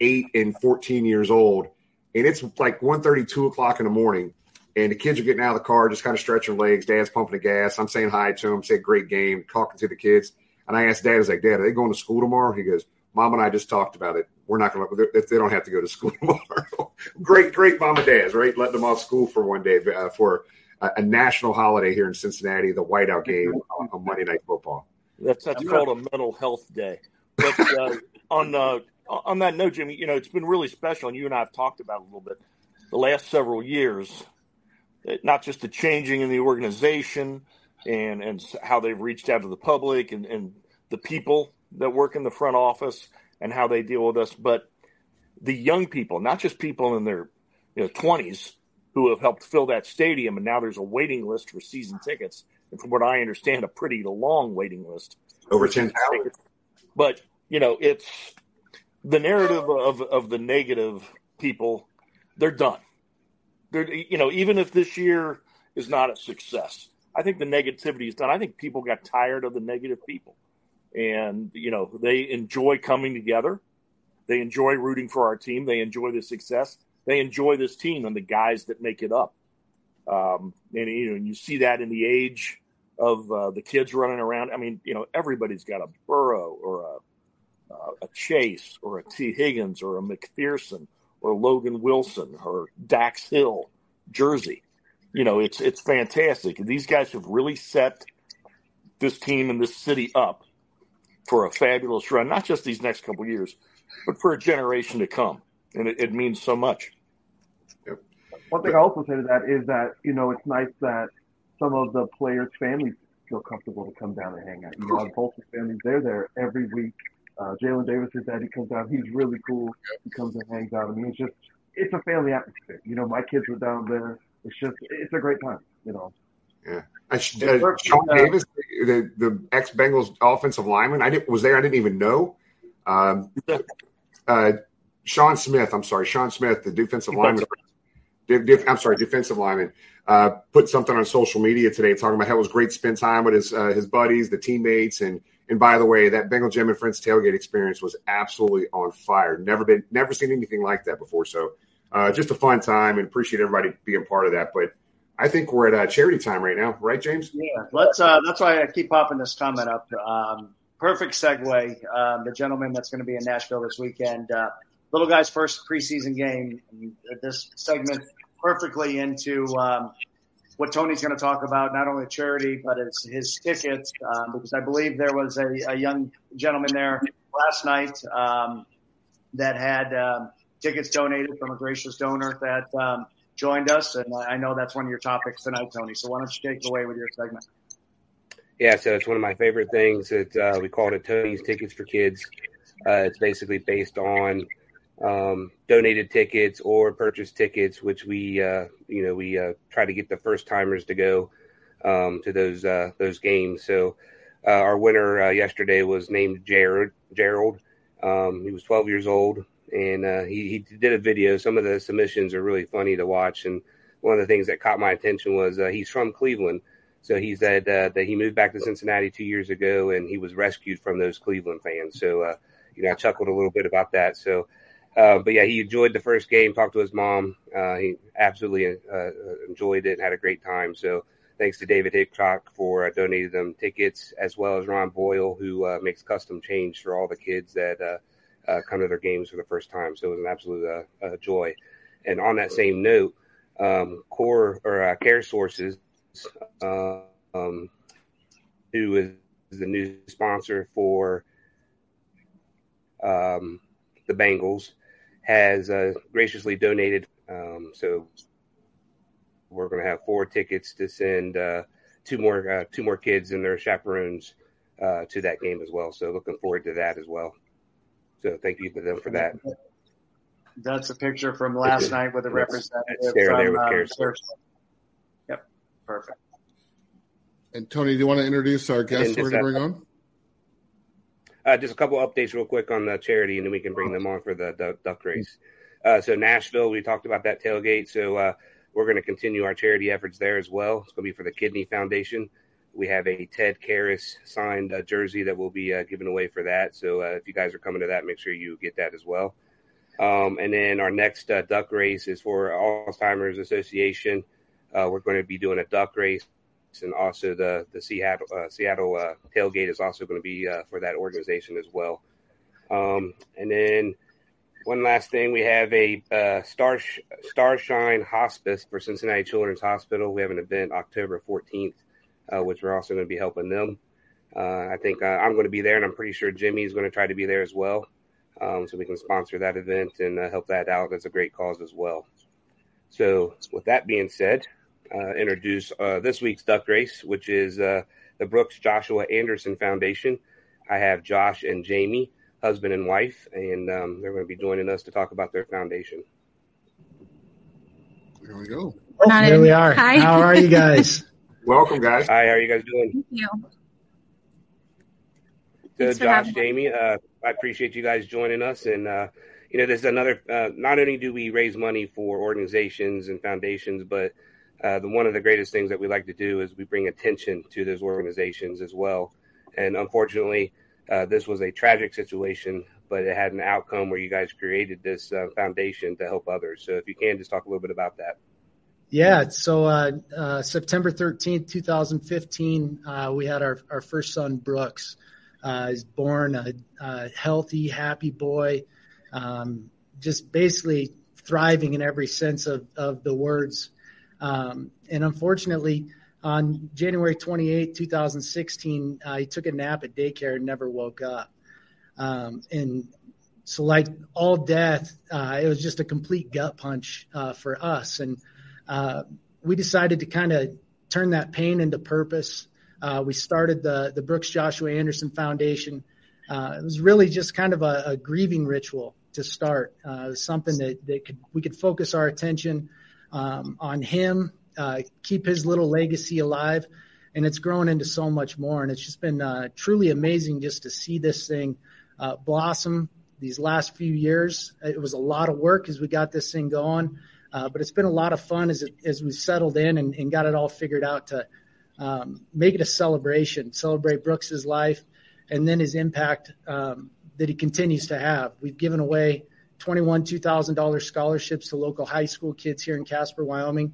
Speaker 2: eight and fourteen years old, and it's like 1.30, 2 o'clock in the morning, and the kids are getting out of the car, just kind of stretching legs. Dad's pumping the gas. I'm saying hi to them, say great game, talking to the kids, and I asked Dad, I was like, Dad, are they going to school tomorrow? He goes, Mom and I just talked about it. We're not going to. They don't have to go to school tomorrow. great, great mom and dads, right? Letting them off school for one day uh, for a, a national holiday here in Cincinnati, the whiteout game on, on Monday Night Football.
Speaker 4: That's that's called a mental health day. But uh, on uh, on that note, Jimmy, you know it's been really special, and you and I have talked about it a little bit the last several years. Not just the changing in the organization and and how they've reached out to the public and, and the people that work in the front office and how they deal with us, but the young people, not just people in their you know twenties who have helped fill that stadium, and now there's a waiting list for season tickets, and from what I understand, a pretty long waiting list
Speaker 2: Over
Speaker 4: for
Speaker 2: ten
Speaker 4: season
Speaker 2: thousand.
Speaker 4: tickets. But you know, it's the narrative of of the negative people. They're done. They're you know, even if this year is not a success, I think the negativity is done. I think people got tired of the negative people, and you know, they enjoy coming together. They enjoy rooting for our team. They enjoy the success. They enjoy this team and the guys that make it up. Um, and you know, and you see that in the age of uh, the kids running around. I mean, you know, everybody's got a Burrow or a uh, a Chase or a Tee Higgins or a McPherson or Logan Wilson or Dax Hill jersey. You know, it's it's fantastic. These guys have really set this team and this city up for a fabulous run, not just these next couple years, but for a generation to come. And it, it means so much.
Speaker 6: One thing I also say to that is that you know it's nice that some of the players' families feel comfortable to come down and hang out. You know, our Bolton families they're there every week. Uh, Jalen Davis's daddy comes down. He's really cool. He comes and hangs out. I mean, it's just it's a family atmosphere. You know, my kids were down there. It's just it's a great time. You know.
Speaker 2: Yeah. Uh, uh, Sean Davis, the, the ex Bengals offensive lineman, I didn't was there. I didn't even know. Um, uh, Sean Smith, I'm sorry, Sean Smith, the defensive lineman. Def, def, I'm sorry, defensive lineman. Uh, put something on social media today talking about how it was great to spend time with his uh, his buddies, the teammates, and and by the way, that Bengal Jim and Friends tailgate experience was absolutely on fire. Never been, never seen anything like that before. So, uh, just a fun time, and appreciate everybody being part of that. But I think we're at uh, charity time right now, right, James?
Speaker 3: Yeah, let's. Uh, that's why I keep popping this comment up. Um, perfect segue. Um, the gentleman that's going to be in Nashville this weekend, uh, little guy's first preseason game. This segment perfectly into um, what Tony's going to talk about, not only charity, but it's his tickets, um, because I believe there was a, a, young gentleman there last night um, that had um, tickets donated from a gracious donor that um, joined us. And I know that's one of your topics tonight, Tony. So why don't you take it away with your segment?
Speaker 7: Yeah, so it's one of my favorite things. That uh, we called it Tony's Tickets for Kids. Uh, it's basically based on um, donated tickets or purchased tickets, which we uh, you know we uh, try to get the first timers to go um, to those uh, those games. So uh, our winner uh, yesterday was named Jared Gerald. Um, he was 12 years old, and uh, he he did a video. Some of the submissions are really funny to watch, and one of the things that caught my attention was he's from Cleveland. So he said that he moved back to Cincinnati two years ago, and he was rescued from those Cleveland fans. So you know, I chuckled a little bit about that. So uh, but yeah, he enjoyed the first game. Talked to his mom. Uh, he absolutely uh, enjoyed it and had a great time. So thanks to David Hickok for uh, donating them tickets, as well as Ron Boyle, who uh, makes custom change for all the kids that come to their games for the first time. So it was an absolute joy. And on that same note, um, Core or Care Sources, um, who is the new sponsor for um, the Bengals has uh, graciously donated. Um, so we're going to have four tickets to send uh, two more uh, two more kids and their chaperones uh, to that game as well. So looking forward to that as well. So thank you to them for that.
Speaker 3: That's a picture from last night with a representative from
Speaker 7: there with
Speaker 3: um, Yep, perfect.
Speaker 5: And Tony, do you want to introduce our guest we're going to bring on?
Speaker 7: Uh, just a couple updates real quick on the charity, and then we can bring them on for the, duck race. Uh, so Nashville, we talked about that tailgate. So uh, we're going to continue our charity efforts there as well. It's going to be for the Kidney Foundation. We have a Ted Karras signed uh, jersey that we'll be uh, giving away for that. So uh, if you guys are coming to that, make sure you get that as well. Um, and then our next duck race is for Alzheimer's Association. we're going to be doing a duck race and also the the Seattle uh, Seattle uh, tailgate is also going to be uh, for that organization as well. Um, and then one last thing, we have a uh, Star Starshine Hospice for Cincinnati Children's Hospital. We have an event October 14th, uh, which we're also going to be helping them. Uh, I think I'm going to be there, and I'm pretty sure Jimmy is going to try to be there as well. Um, so we can sponsor that event and help that out. That's a great cause as well. So, with that being said, uh, introduce uh, this week's duck race, which is uh, the Brooks Joshua Anderson Foundation. I have Josh and Jamie, husband and wife, and um, they're going to be joining us to talk about their foundation.
Speaker 5: There we go.
Speaker 9: Oh, there we are. Hi. How are you guys?
Speaker 2: Welcome, guys.
Speaker 7: Hi, how are you guys doing?
Speaker 9: Thank you.
Speaker 7: So, Josh, Jamie, uh, I appreciate you guys joining us. And, uh, you know, there's another, uh, not only do we raise money for organizations and foundations, but uh, the one of the greatest things that we like to do is we bring attention to those organizations as well. And unfortunately, uh, this was a tragic situation, but it had an outcome where you guys created this uh, foundation to help others. So if you can, just talk a little bit about that.
Speaker 9: Yeah. So uh, uh, September 13th, 2015, uh, we had our, our first son, Brooks. he's born a, a, healthy, happy boy, um, just basically thriving in every sense of, of the words. Um, and unfortunately, on January 28, 2016, uh, he took a nap at daycare and never woke up. Um, and so, like all death, uh, it was just a complete gut punch uh, for us. And uh, we decided to kind of turn that pain into purpose. Uh, we started the, the Brooks Joshua Anderson Foundation. Uh, it was really just kind of a, a grieving ritual to start. something that, that could, we could focus our attention um, on him, uh, keep his little legacy alive. And it's grown into so much more. And it's just been uh, truly amazing just to see this thing uh, blossom these last few years. It was a lot of work as we got this thing going, uh, but it's been a lot of fun as, it, as we settled in and, and, got it all figured out to um, make it a celebration, celebrate Brooks's life, and then his impact um, that he continues to have. We've given away 21 $2,000 scholarships to local high school kids here in Casper, Wyoming.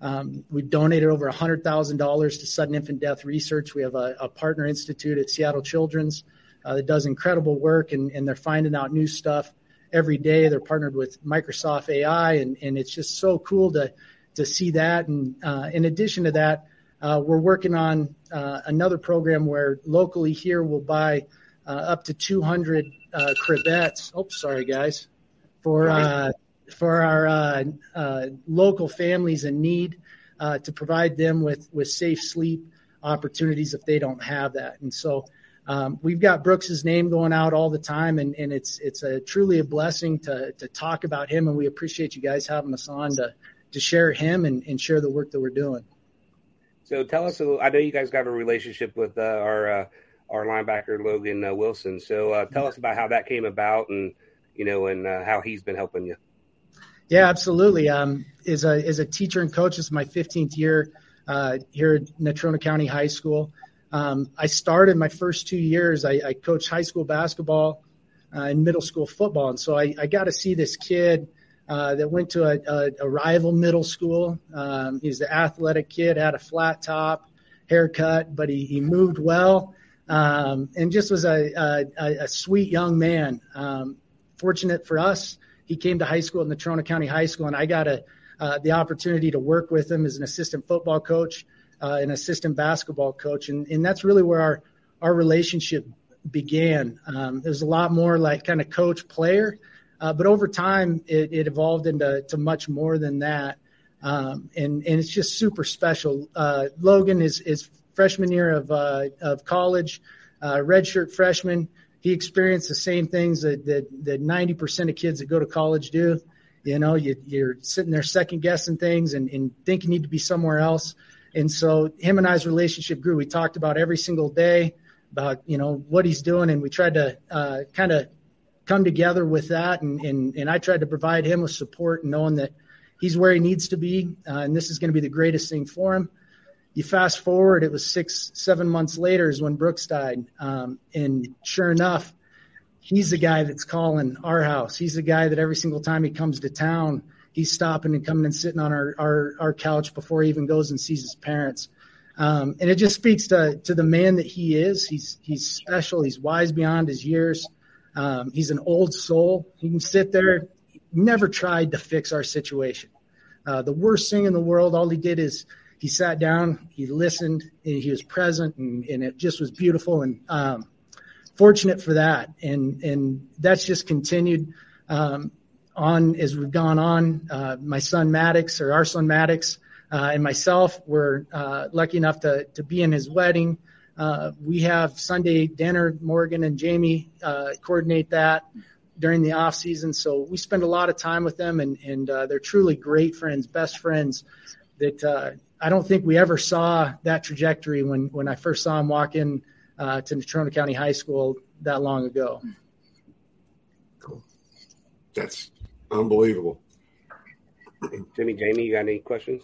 Speaker 9: Um, we've donated over $100,000 to sudden infant death research. We have a, a partner institute at Seattle Children's uh, that does incredible work, and, and, they're finding out new stuff every day. They're partnered with Microsoft AI, and, and it's just so cool to to see that. And uh, in addition to that, uh, we're working on uh, another program where locally here we'll buy uh, up to 200 uh, crevettes. Oh, sorry, guys, for uh, for our uh, uh, local families in need uh, to provide them with with safe sleep opportunities if they don't have that. And so um, we've got Brooks's name going out all the time, and, and it's it's a truly a blessing to to talk about him. And we appreciate you guys having us on to to share him and, and share the work that we're doing.
Speaker 7: So tell us, a little, I know you guys got a relationship with uh, our uh, our linebacker Logan uh, Wilson. So uh, tell us about how that came about, and you know, and uh, how he's been helping you.
Speaker 9: Yeah, absolutely. Um, as a as a teacher and coach, this is my 15th year uh, here at Natrona County High School. Um, I started my first two years. I, I coached high school basketball and middle school football, and so I, I got to see this kid uh, that went to a, a, a rival middle school. Um, he's the athletic kid, had a flat top, haircut, but he, he moved well um, and just was a, a, a sweet young man. Um, fortunate for us, he came to high school in the Natrona County High School, and I got a, uh, the opportunity to work with him as an assistant football coach, uh, an assistant basketball coach, and, and that's really where our our relationship began. Um, it was a lot more like kind of coach player. Uh, but over time, it, it, evolved into to much more than that, um, and and it's just super special. Uh, Logan is is freshman year of uh, of college, uh, redshirt freshman. He experienced the same things that that ninety percent of kids that go to college do. You know, you, you're sitting there second guessing things and, and think you need to be somewhere else. And so him and I's relationship grew. We talked about every single day about you know what he's doing, and we tried to uh, kind of come together with that. And, and, and I tried to provide him with support, knowing that he's where he needs to be, uh, and this is going to be the greatest thing for him. You fast forward, it was six, seven months later is when Brooks died. Um, and sure enough, he's the guy that's calling our house. He's the guy that every single time he comes to town, he's stopping and coming and sitting on our, our, our couch before he even goes and sees his parents. Um, and it just speaks to, to the man that he is. He's, he's special. He's wise beyond his years. Um, he's an old soul. He can sit there. He never tried to fix our situation. Uh, the worst thing in the world, all he did is he sat down, he listened, and he was present, and, and it just was beautiful and um, fortunate for that. And and that's just continued um, on as we've gone on. Uh, my son Maddox, or our son Maddox, uh, and myself were uh, lucky enough to to be in his wedding. Uh, we have Sunday dinner. Morgan and Jamie uh, coordinate that during the off season, so we spend a lot of time with them, and and uh, they're truly great friends, best friends. That uh, I don't think we ever saw that trajectory when when I first saw him walk in uh, to Natrona County High School that long ago.
Speaker 2: Cool. That's unbelievable.
Speaker 7: Jimmy, Jamie, you got any questions?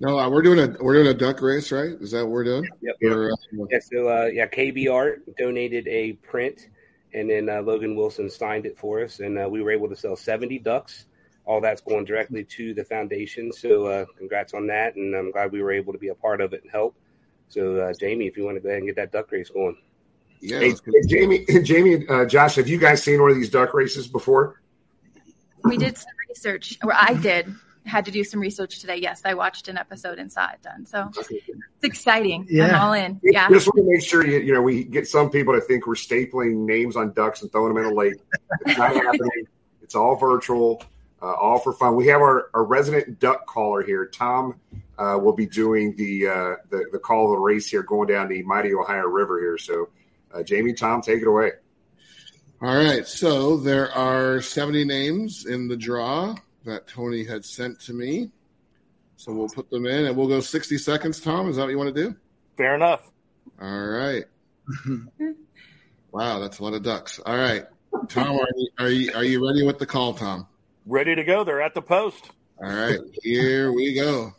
Speaker 5: No, uh, we're doing a we're doing a duck race, right? Is that what we're doing?
Speaker 7: Yep. Or, uh, yeah. So uh, yeah, KB Art donated a print, and then uh, Logan Wilson signed it for us, and uh, we were able to sell seventy ducks. All that's going directly to the foundation. So uh, congrats on that, and I'm glad we were able to be a part of it and help. So Jamie, if you want to go ahead and get that duck race going.
Speaker 2: Yeah, hey, hey, Jamie, Jamie, Josh, have you guys seen one of these duck races before?
Speaker 10: We did some research, or I did had to do some research today. Yes, I watched an episode and saw it done. So it's exciting. Yeah. I'm all in. Yeah.
Speaker 2: Just want to make sure you, you know we get some people to think we're stapling names on ducks and throwing them in a lake. It's not happening. It's all virtual, uh, all for fun. We have our, our resident duck caller here. Tom uh, will be doing the, uh, the the call of the race here, going down the mighty Ohio River here. So, uh, Jamie, Tom, take it away.
Speaker 5: All right. So there are 70 names in the draw that Tony had sent to me. So we'll put them in and we'll go 60 seconds, Tom. Is that what you want to do?
Speaker 4: Fair enough.
Speaker 5: All right. wow, that's a lot of ducks. All right. Tom, are you, are you, are you ready with the call, Tom?
Speaker 4: Ready to go. They're at the post.
Speaker 5: All right. Here we go.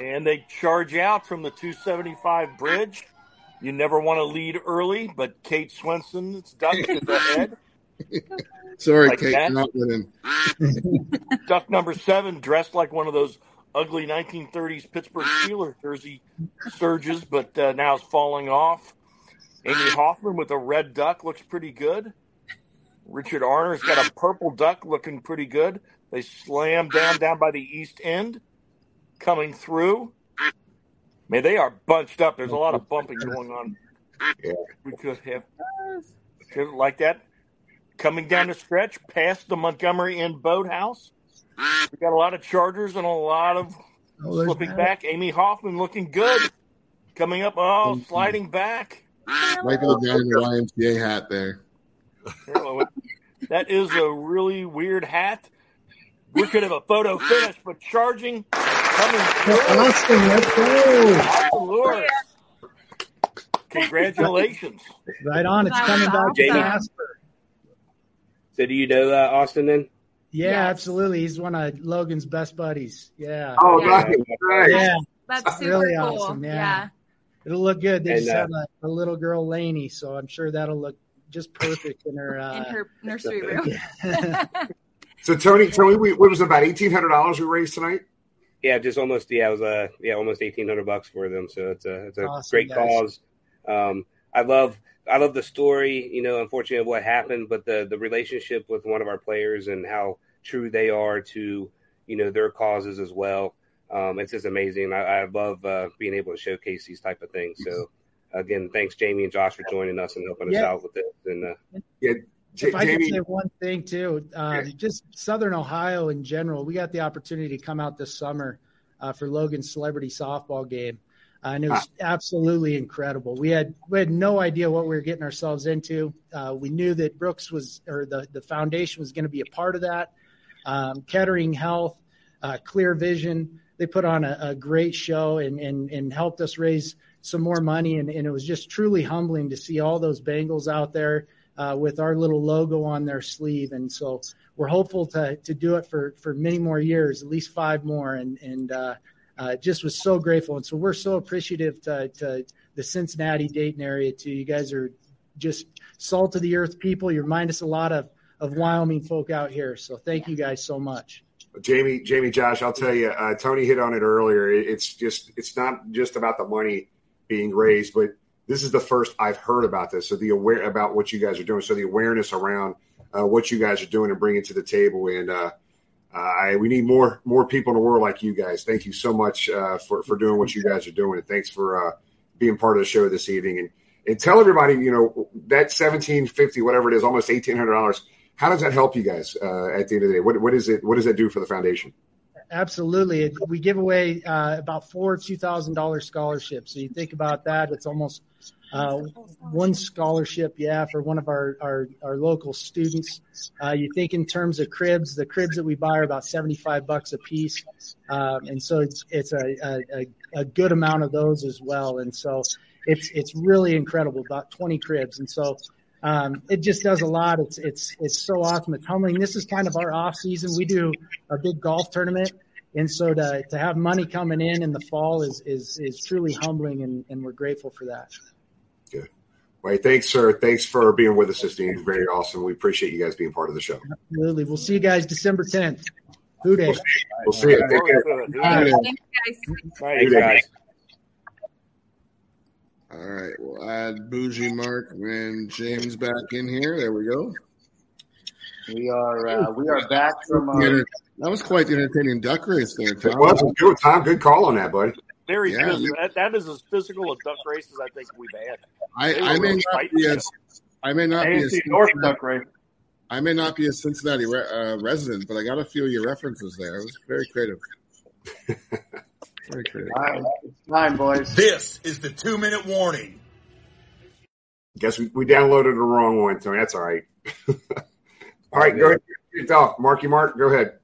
Speaker 4: And they charge out from the 275 bridge. You never want to lead early, but Kate Swenson's duck is ahead.
Speaker 5: Sorry, like Kate, that. not winning.
Speaker 4: Duck number seven, dressed like one of those ugly 1930s Pittsburgh Steelers jersey surges, but uh, now is falling off. Amy Hoffman with a red duck looks pretty good. Richard Arner's got a purple duck looking pretty good. They slam down down by the east end, coming through. Man, they are bunched up. There's a lot of bumping going on.
Speaker 2: Yeah.
Speaker 4: We could have could- like that. Coming down the stretch past the Montgomery Inn Boathouse. We got a lot of chargers and a lot of
Speaker 9: Oh,
Speaker 4: slipping
Speaker 9: Matt.
Speaker 4: back. Amy Hoffman looking good. Coming up, oh, sliding back.
Speaker 5: Michael the guy in the YMCA hat there.
Speaker 4: That is a really weird hat. We could have a photo finish, but charging, coming through.
Speaker 9: Austin, let's go.
Speaker 4: Austin Lewis. Congratulations.
Speaker 9: Right on. It's
Speaker 10: That
Speaker 9: coming back to
Speaker 7: awesome.
Speaker 9: Casper.
Speaker 7: So do you know uh, Austin then?
Speaker 9: Yeah,
Speaker 10: Yes.
Speaker 9: absolutely. He's one of Logan's best buddies. Yeah.
Speaker 2: Oh,
Speaker 10: Yeah.
Speaker 2: nice. nice.
Speaker 9: Yeah.
Speaker 10: That's super
Speaker 9: Really
Speaker 10: cool.
Speaker 9: awesome, yeah.
Speaker 10: yeah.
Speaker 9: It'll look good. They
Speaker 7: And,
Speaker 9: just
Speaker 7: uh,
Speaker 9: have a, a little girl, Lainey, so I'm sure that'll look just perfect in her. Uh,
Speaker 10: in her nursery room.
Speaker 2: So Tony, Tony, we, what was it, about eighteen hundred dollars we raised tonight?
Speaker 7: Yeah, just almost. Yeah, it was uh, yeah, almost eighteen hundred bucks for them. So it's a it's a
Speaker 9: Awesome,
Speaker 7: great
Speaker 9: guys.
Speaker 7: cause. Um, I love I love the story. You know, unfortunately, of what happened, but the the relationship with one of our players and how true they are to you know their causes as well. Um, it's just amazing. I, I love uh, being able to showcase these type of things. So again, thanks Jamie and Josh for joining us and helping us out with this. And uh,
Speaker 2: J-
Speaker 9: if I could say one thing too, um, just Southern Ohio in general, we got the opportunity to come out this summer uh, for Logan's celebrity softball game, uh, and it was absolutely incredible. We had we had no idea what we were getting ourselves into. Uh, we knew that Brooks was or the the foundation was going to be a part of that. Um, Kettering Health, uh, Clear Vision, they put on a, a great show and, and and helped us raise some more money, and, and it was just truly humbling to see all those Bengals out there uh, with our little logo on their sleeve. And so we're hopeful to to do it for for many more years, at least five more. And and uh, uh, just was so grateful. And so we're so appreciative to, to the Cincinnati Dayton area too. You guys are just salt of the earth people. You remind us a lot of of Wyoming folk out here. So thank you guys so much.
Speaker 2: Jamie, Jamie, Josh, I'll tell you, uh, Tony hit on it earlier. It- It's just, it's not just about the money being raised, but this is the first I've heard about this. So the aware about what you guys are doing. So the awareness around uh, what you guys are doing and bringing to the table. And uh, I, we need more, more people in the world like you guys. Thank you so much uh, for, for doing what you guys are doing. And thanks for uh, being part of the show this evening. And, and tell everybody, you know, that seventeen fifty, whatever it is, almost eighteen hundred dollars. How does that help you guys uh, at the end of the day? What, what is it? What does that do for the foundation?
Speaker 9: Absolutely. We give away uh, about four $2,000 scholarships. So you think about that, it's almost uh, one scholarship, yeah, for one of our, our, our local students. Uh, you think in terms of cribs, the cribs that we buy are about 75 bucks a piece. Um, and so it's, it's a, a, a- good amount of those as well. And so it's, it's really incredible, about 20 cribs. And so um, it just does a lot. It's it's it's so awesome. It's humbling. This is kind of our off season. We do a big golf tournament, and so to to have money coming in in the fall is is is truly humbling, and, and we're grateful for that. Good.
Speaker 2: Right. Thanks, sir. Thanks for being with us this evening. Very awesome. We appreciate you guys being part of the show.
Speaker 9: Absolutely. We'll see you guys December tenth. Who Dey?
Speaker 2: We'll see you. Take care.
Speaker 4: All
Speaker 7: All right.
Speaker 10: Thanks, guys.
Speaker 7: thanks guys.
Speaker 5: All right, we'll add Bougie Mark and James back in here. There we go.
Speaker 3: We are uh, we are back from uh,
Speaker 5: Yeah, that was quite the entertaining duck race there,
Speaker 2: It
Speaker 5: Tom.
Speaker 2: was good, Tom. Good call on that, buddy.
Speaker 4: Very
Speaker 5: Yeah.
Speaker 4: physical. That, that is as physical a duck race as I think we've had.
Speaker 5: I, I may
Speaker 4: really
Speaker 5: not be as I may not be a
Speaker 6: North
Speaker 5: Cincinnati,
Speaker 6: duck race.
Speaker 5: I may not be a Cincinnati re, uh, resident, but I got a few of your references there. It was very creative. very creative.
Speaker 3: all right, it's time, boys.
Speaker 8: This is the two minute warning.
Speaker 2: Guess we, we downloaded the wrong one, Tony. That's all right. all right, go ahead. Get. Marky Mark, go ahead.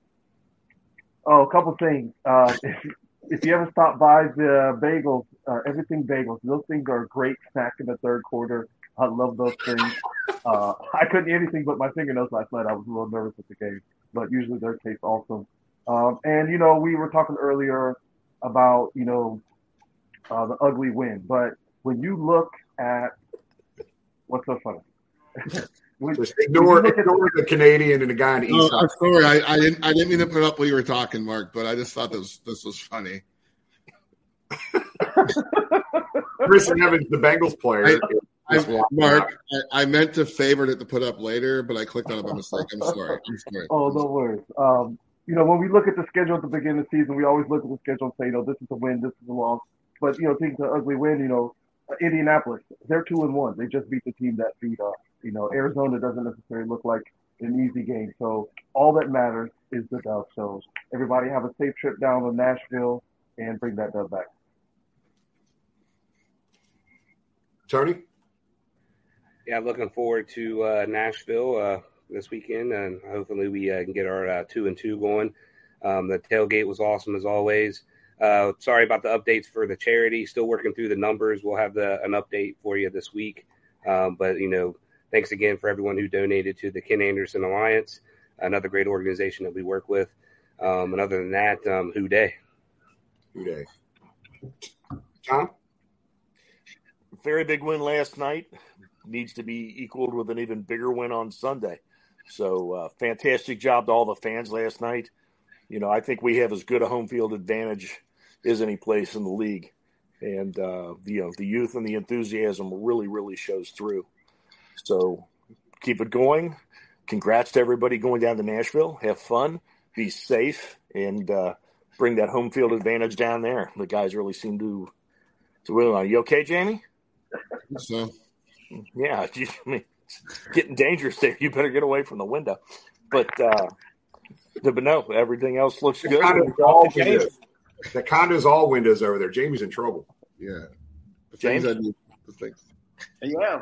Speaker 6: Oh, a couple things. Uh, if, if you ever stop by the bagels, uh, everything bagels, those things are a great snack in the third quarter. I love those things. Uh, I couldn't eat anything but my fingernails last night. I was a little nervous at the game, but usually their taste awesome. Um, and you know, we were talking earlier about you know uh, the ugly win, but when you look at what's so funny,
Speaker 2: Just ignore, ignore the Canadian and the guy in the
Speaker 5: Oh,
Speaker 2: east.
Speaker 5: I'm sorry. I, I didn't. I didn't mean to put up while you were talking, Mark. But I just thought this this was funny.
Speaker 2: Chris Evans, the Bengals player.
Speaker 5: I,
Speaker 2: is walking
Speaker 5: Mark, I, I meant to favorite it to put up later, but I clicked on it by mistake. I'm sorry. I'm sorry.
Speaker 6: Oh, no worries. Um, you know, when we look at the schedule at the beginning of the season, we always look at the schedule and say, you know, this is a win, this is a loss. But you know, take the ugly win. You know, Indianapolis, they're two and one. They just beat the team that beat us. You know, Arizona doesn't necessarily look like an easy game. So all that matters is the dub. So everybody have a safe trip down to Nashville and bring that dub back.
Speaker 2: Tony?
Speaker 7: Yeah, looking forward to uh, Nashville uh, this weekend, and hopefully we uh, can get our uh, two and two going. Um, the tailgate was awesome as always. Uh, sorry about the updates for the charity. Still working through the numbers. We'll have the, an update for you this week. Um, but you know, thanks again for everyone who donated to the Ken Anderson Alliance, another great organization that we work with. Um, and other than that, um, Who Dey?
Speaker 2: Who Dey? Tom?
Speaker 4: Very big win last night. Needs to be equaled with an even bigger win on Sunday. So, uh, fantastic job to all the fans last night. You know, I think we have as good a home field advantage as any place in the league. And, uh, you know, the youth and the enthusiasm really, really shows through. So keep it going. Congrats to everybody going down to Nashville. Have fun, be safe, and uh, bring that home field advantage down there. The guys really seem to to really. Are you okay, Jamie?
Speaker 5: So,
Speaker 4: yeah, I mean, getting dangerous there. You better get away from the window. But uh, but no, everything else looks
Speaker 2: The
Speaker 4: good.
Speaker 2: condo's all windows. The condo's all windows over there. Jamie's in trouble.
Speaker 5: yeah. The
Speaker 4: James?
Speaker 5: things I do, the things.
Speaker 3: Yeah.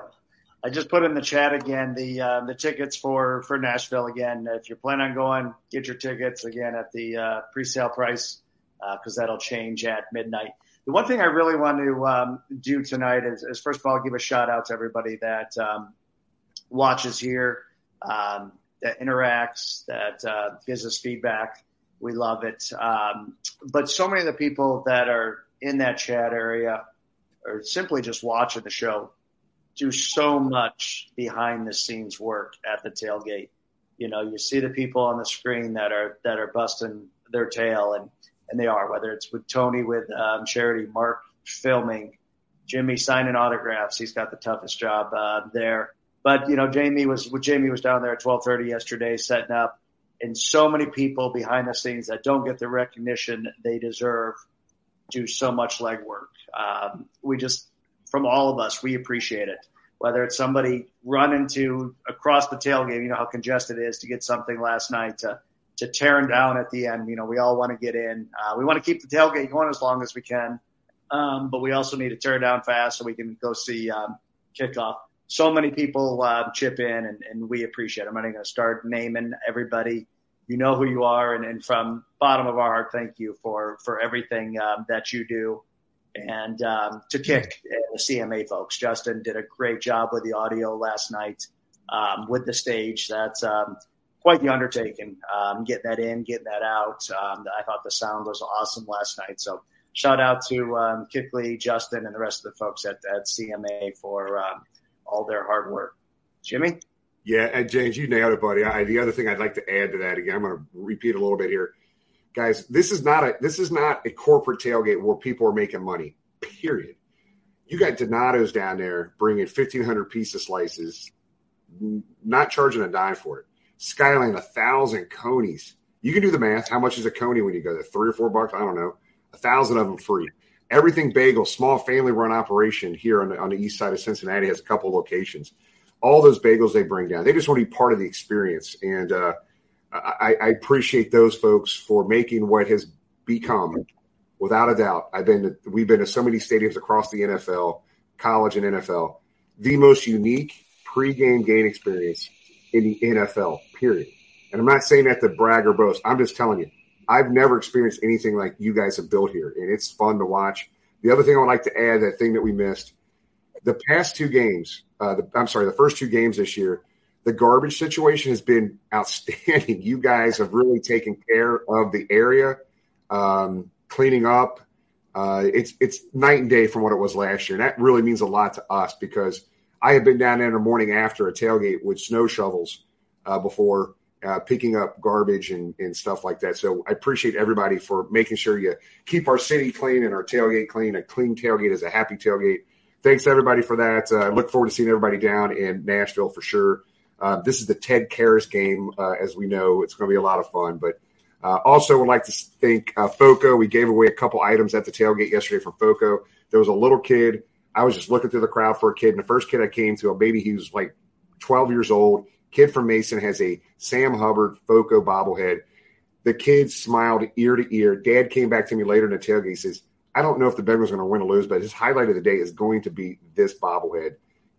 Speaker 3: I just put in the chat again the uh, the tickets for for Nashville again. If you're planning on going, get your tickets again at the uh, pre-sale price because that'll change at midnight. The one thing I really want to um, do tonight is, is first of all give a shout out to everybody that um, watches here, um, that interacts, that uh, gives us feedback. We love it. Um, but so many of the people that are in that chat area or simply just watching the show do so much behind the scenes work at the tailgate. You know, you see the people on the screen that are that are busting their tail, and and they are. Whether it's with Tony with um, charity, Mark filming, Jimmy signing autographs. He's got the toughest job uh, there. But you know, Jamie was Jamie was down there at twelve thirty yesterday setting up, and so many people behind the scenes that don't get the recognition they deserve do so much legwork. Um, we just from all of us, we appreciate it. Whether it's somebody running to across the tailgate, you know how congested it is to get something last night to to tearing down at the end. You know, we all want to get in. Uh, we want to keep the tailgate going as long as we can, um, but we also need to tear down fast so we can go see um, kickoff. So many people uh, chip in, and, and we appreciate. it. I'm not going to start naming everybody. You know who you are, and, and from bottom of our heart, thank you for for everything um, that you do and um, to kick the CMA folks. Justin did a great job with the audio last night um, with the stage. That's um, quite the undertaking, um, getting that in, getting that out. Um, I thought the sound was awesome last night. So shout out to um, Kickley, Justin, and the rest of the folks at, at CMA for all their hard work. Jimmy?
Speaker 2: Yeah, and James, you nailed it, buddy. I, the other thing I'd like to add to that again, I'm going to repeat a little bit here, guys. This is not a this is not a corporate tailgate where people are making money. Period. You got Donato's down there bringing 1,500 piece of slices, not charging a dime for it. Skyline, a thousand conies. You can do the math. How much is a coney when you go there? Three or four bucks? I don't know. A thousand of them free. Everything Bagel, small family run operation here on the, on the east side of Cincinnati, has a couple locations. All those bagels they bring down, they just want to be part of the experience. And uh, I, I appreciate those folks for making what has become, without a doubt. I've been, we've been to so many stadiums across the NFL, college and NFL, the most unique pregame game experience in the NFL. Period. And I'm not saying that to brag or boast. I'm just telling you, I've never experienced anything like you guys have built here, and it's fun to watch. The other thing I would like to add, that thing that we missed, the past two games, uh, the, I'm sorry, the first two games this year, the garbage situation has been outstanding. You guys have really taken care of the area, um, cleaning up. Uh, it's it's night and day from what it was last year, and that really means a lot to us because I have been down there in the morning after a tailgate with snow shovels uh, before, uh, picking up garbage and, and stuff like that. So I appreciate everybody for making sure you keep our city clean and our tailgate clean. A clean tailgate is a happy tailgate. Thanks everybody for that. Uh, I look forward to seeing everybody down in Nashville for sure. Uh, this is the Ted Karras game, uh, as we know. It's going to be a lot of fun, but Uh, also, would like to thank uh, FOCO. We gave away a couple items at the tailgate yesterday from FOCO. There was a little kid. I was just looking through the crowd for a kid, and the first kid I came to, a baby, he was like 12 years old. Kid from Mason has a Sam Hubbard FOCO bobblehead. The kid smiled ear to ear. Dad came back to me later in the tailgate. He says, I don't know if the Bengals are going to win or lose, but his highlight of the day is going to be this bobblehead.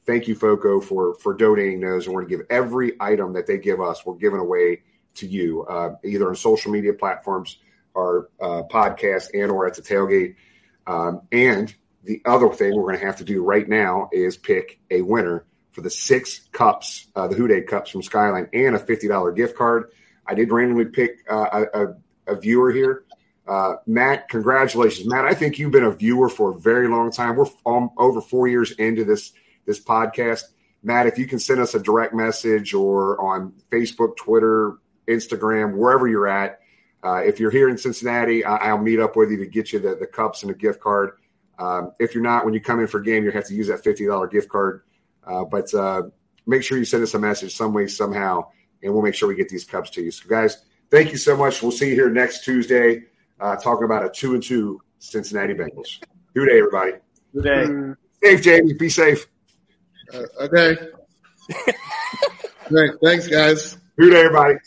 Speaker 2: Thank you, FOCO, for for donating those. And we're going to give every item that they give us, we're giving away to you, uh, either on social media platforms, our uh, podcast, and or at the tailgate. Um, and the other thing we're going to have to do right now is pick a winner for the six cups, uh, the Who Dey cups from Skyline, and a fifty dollar gift card. I did randomly pick uh, a, a, viewer here. Uh, Matt, congratulations, Matt. I think you've been a viewer for a very long time. We're um, over four years into this this podcast. Matt, if you can send us a direct message or on Facebook, Twitter, Instagram, wherever you're at. Uh, if you're here in Cincinnati, I, will meet up with you to get you the, the cups and a gift card. Um, if you're not, when you come in for a game, you have to use that $50 gift card. Uh, but uh, make sure you send us a message some way, somehow, and we'll make sure we get these cups to you. So, guys, thank you so much. We'll see you here next Tuesday uh, talking about a two and two Cincinnati Bengals. Good day, everybody.
Speaker 3: Good day.
Speaker 2: Safe, Jamie. Be safe.
Speaker 5: Uh, okay. Great. Thanks, guys.
Speaker 2: Good day, everybody.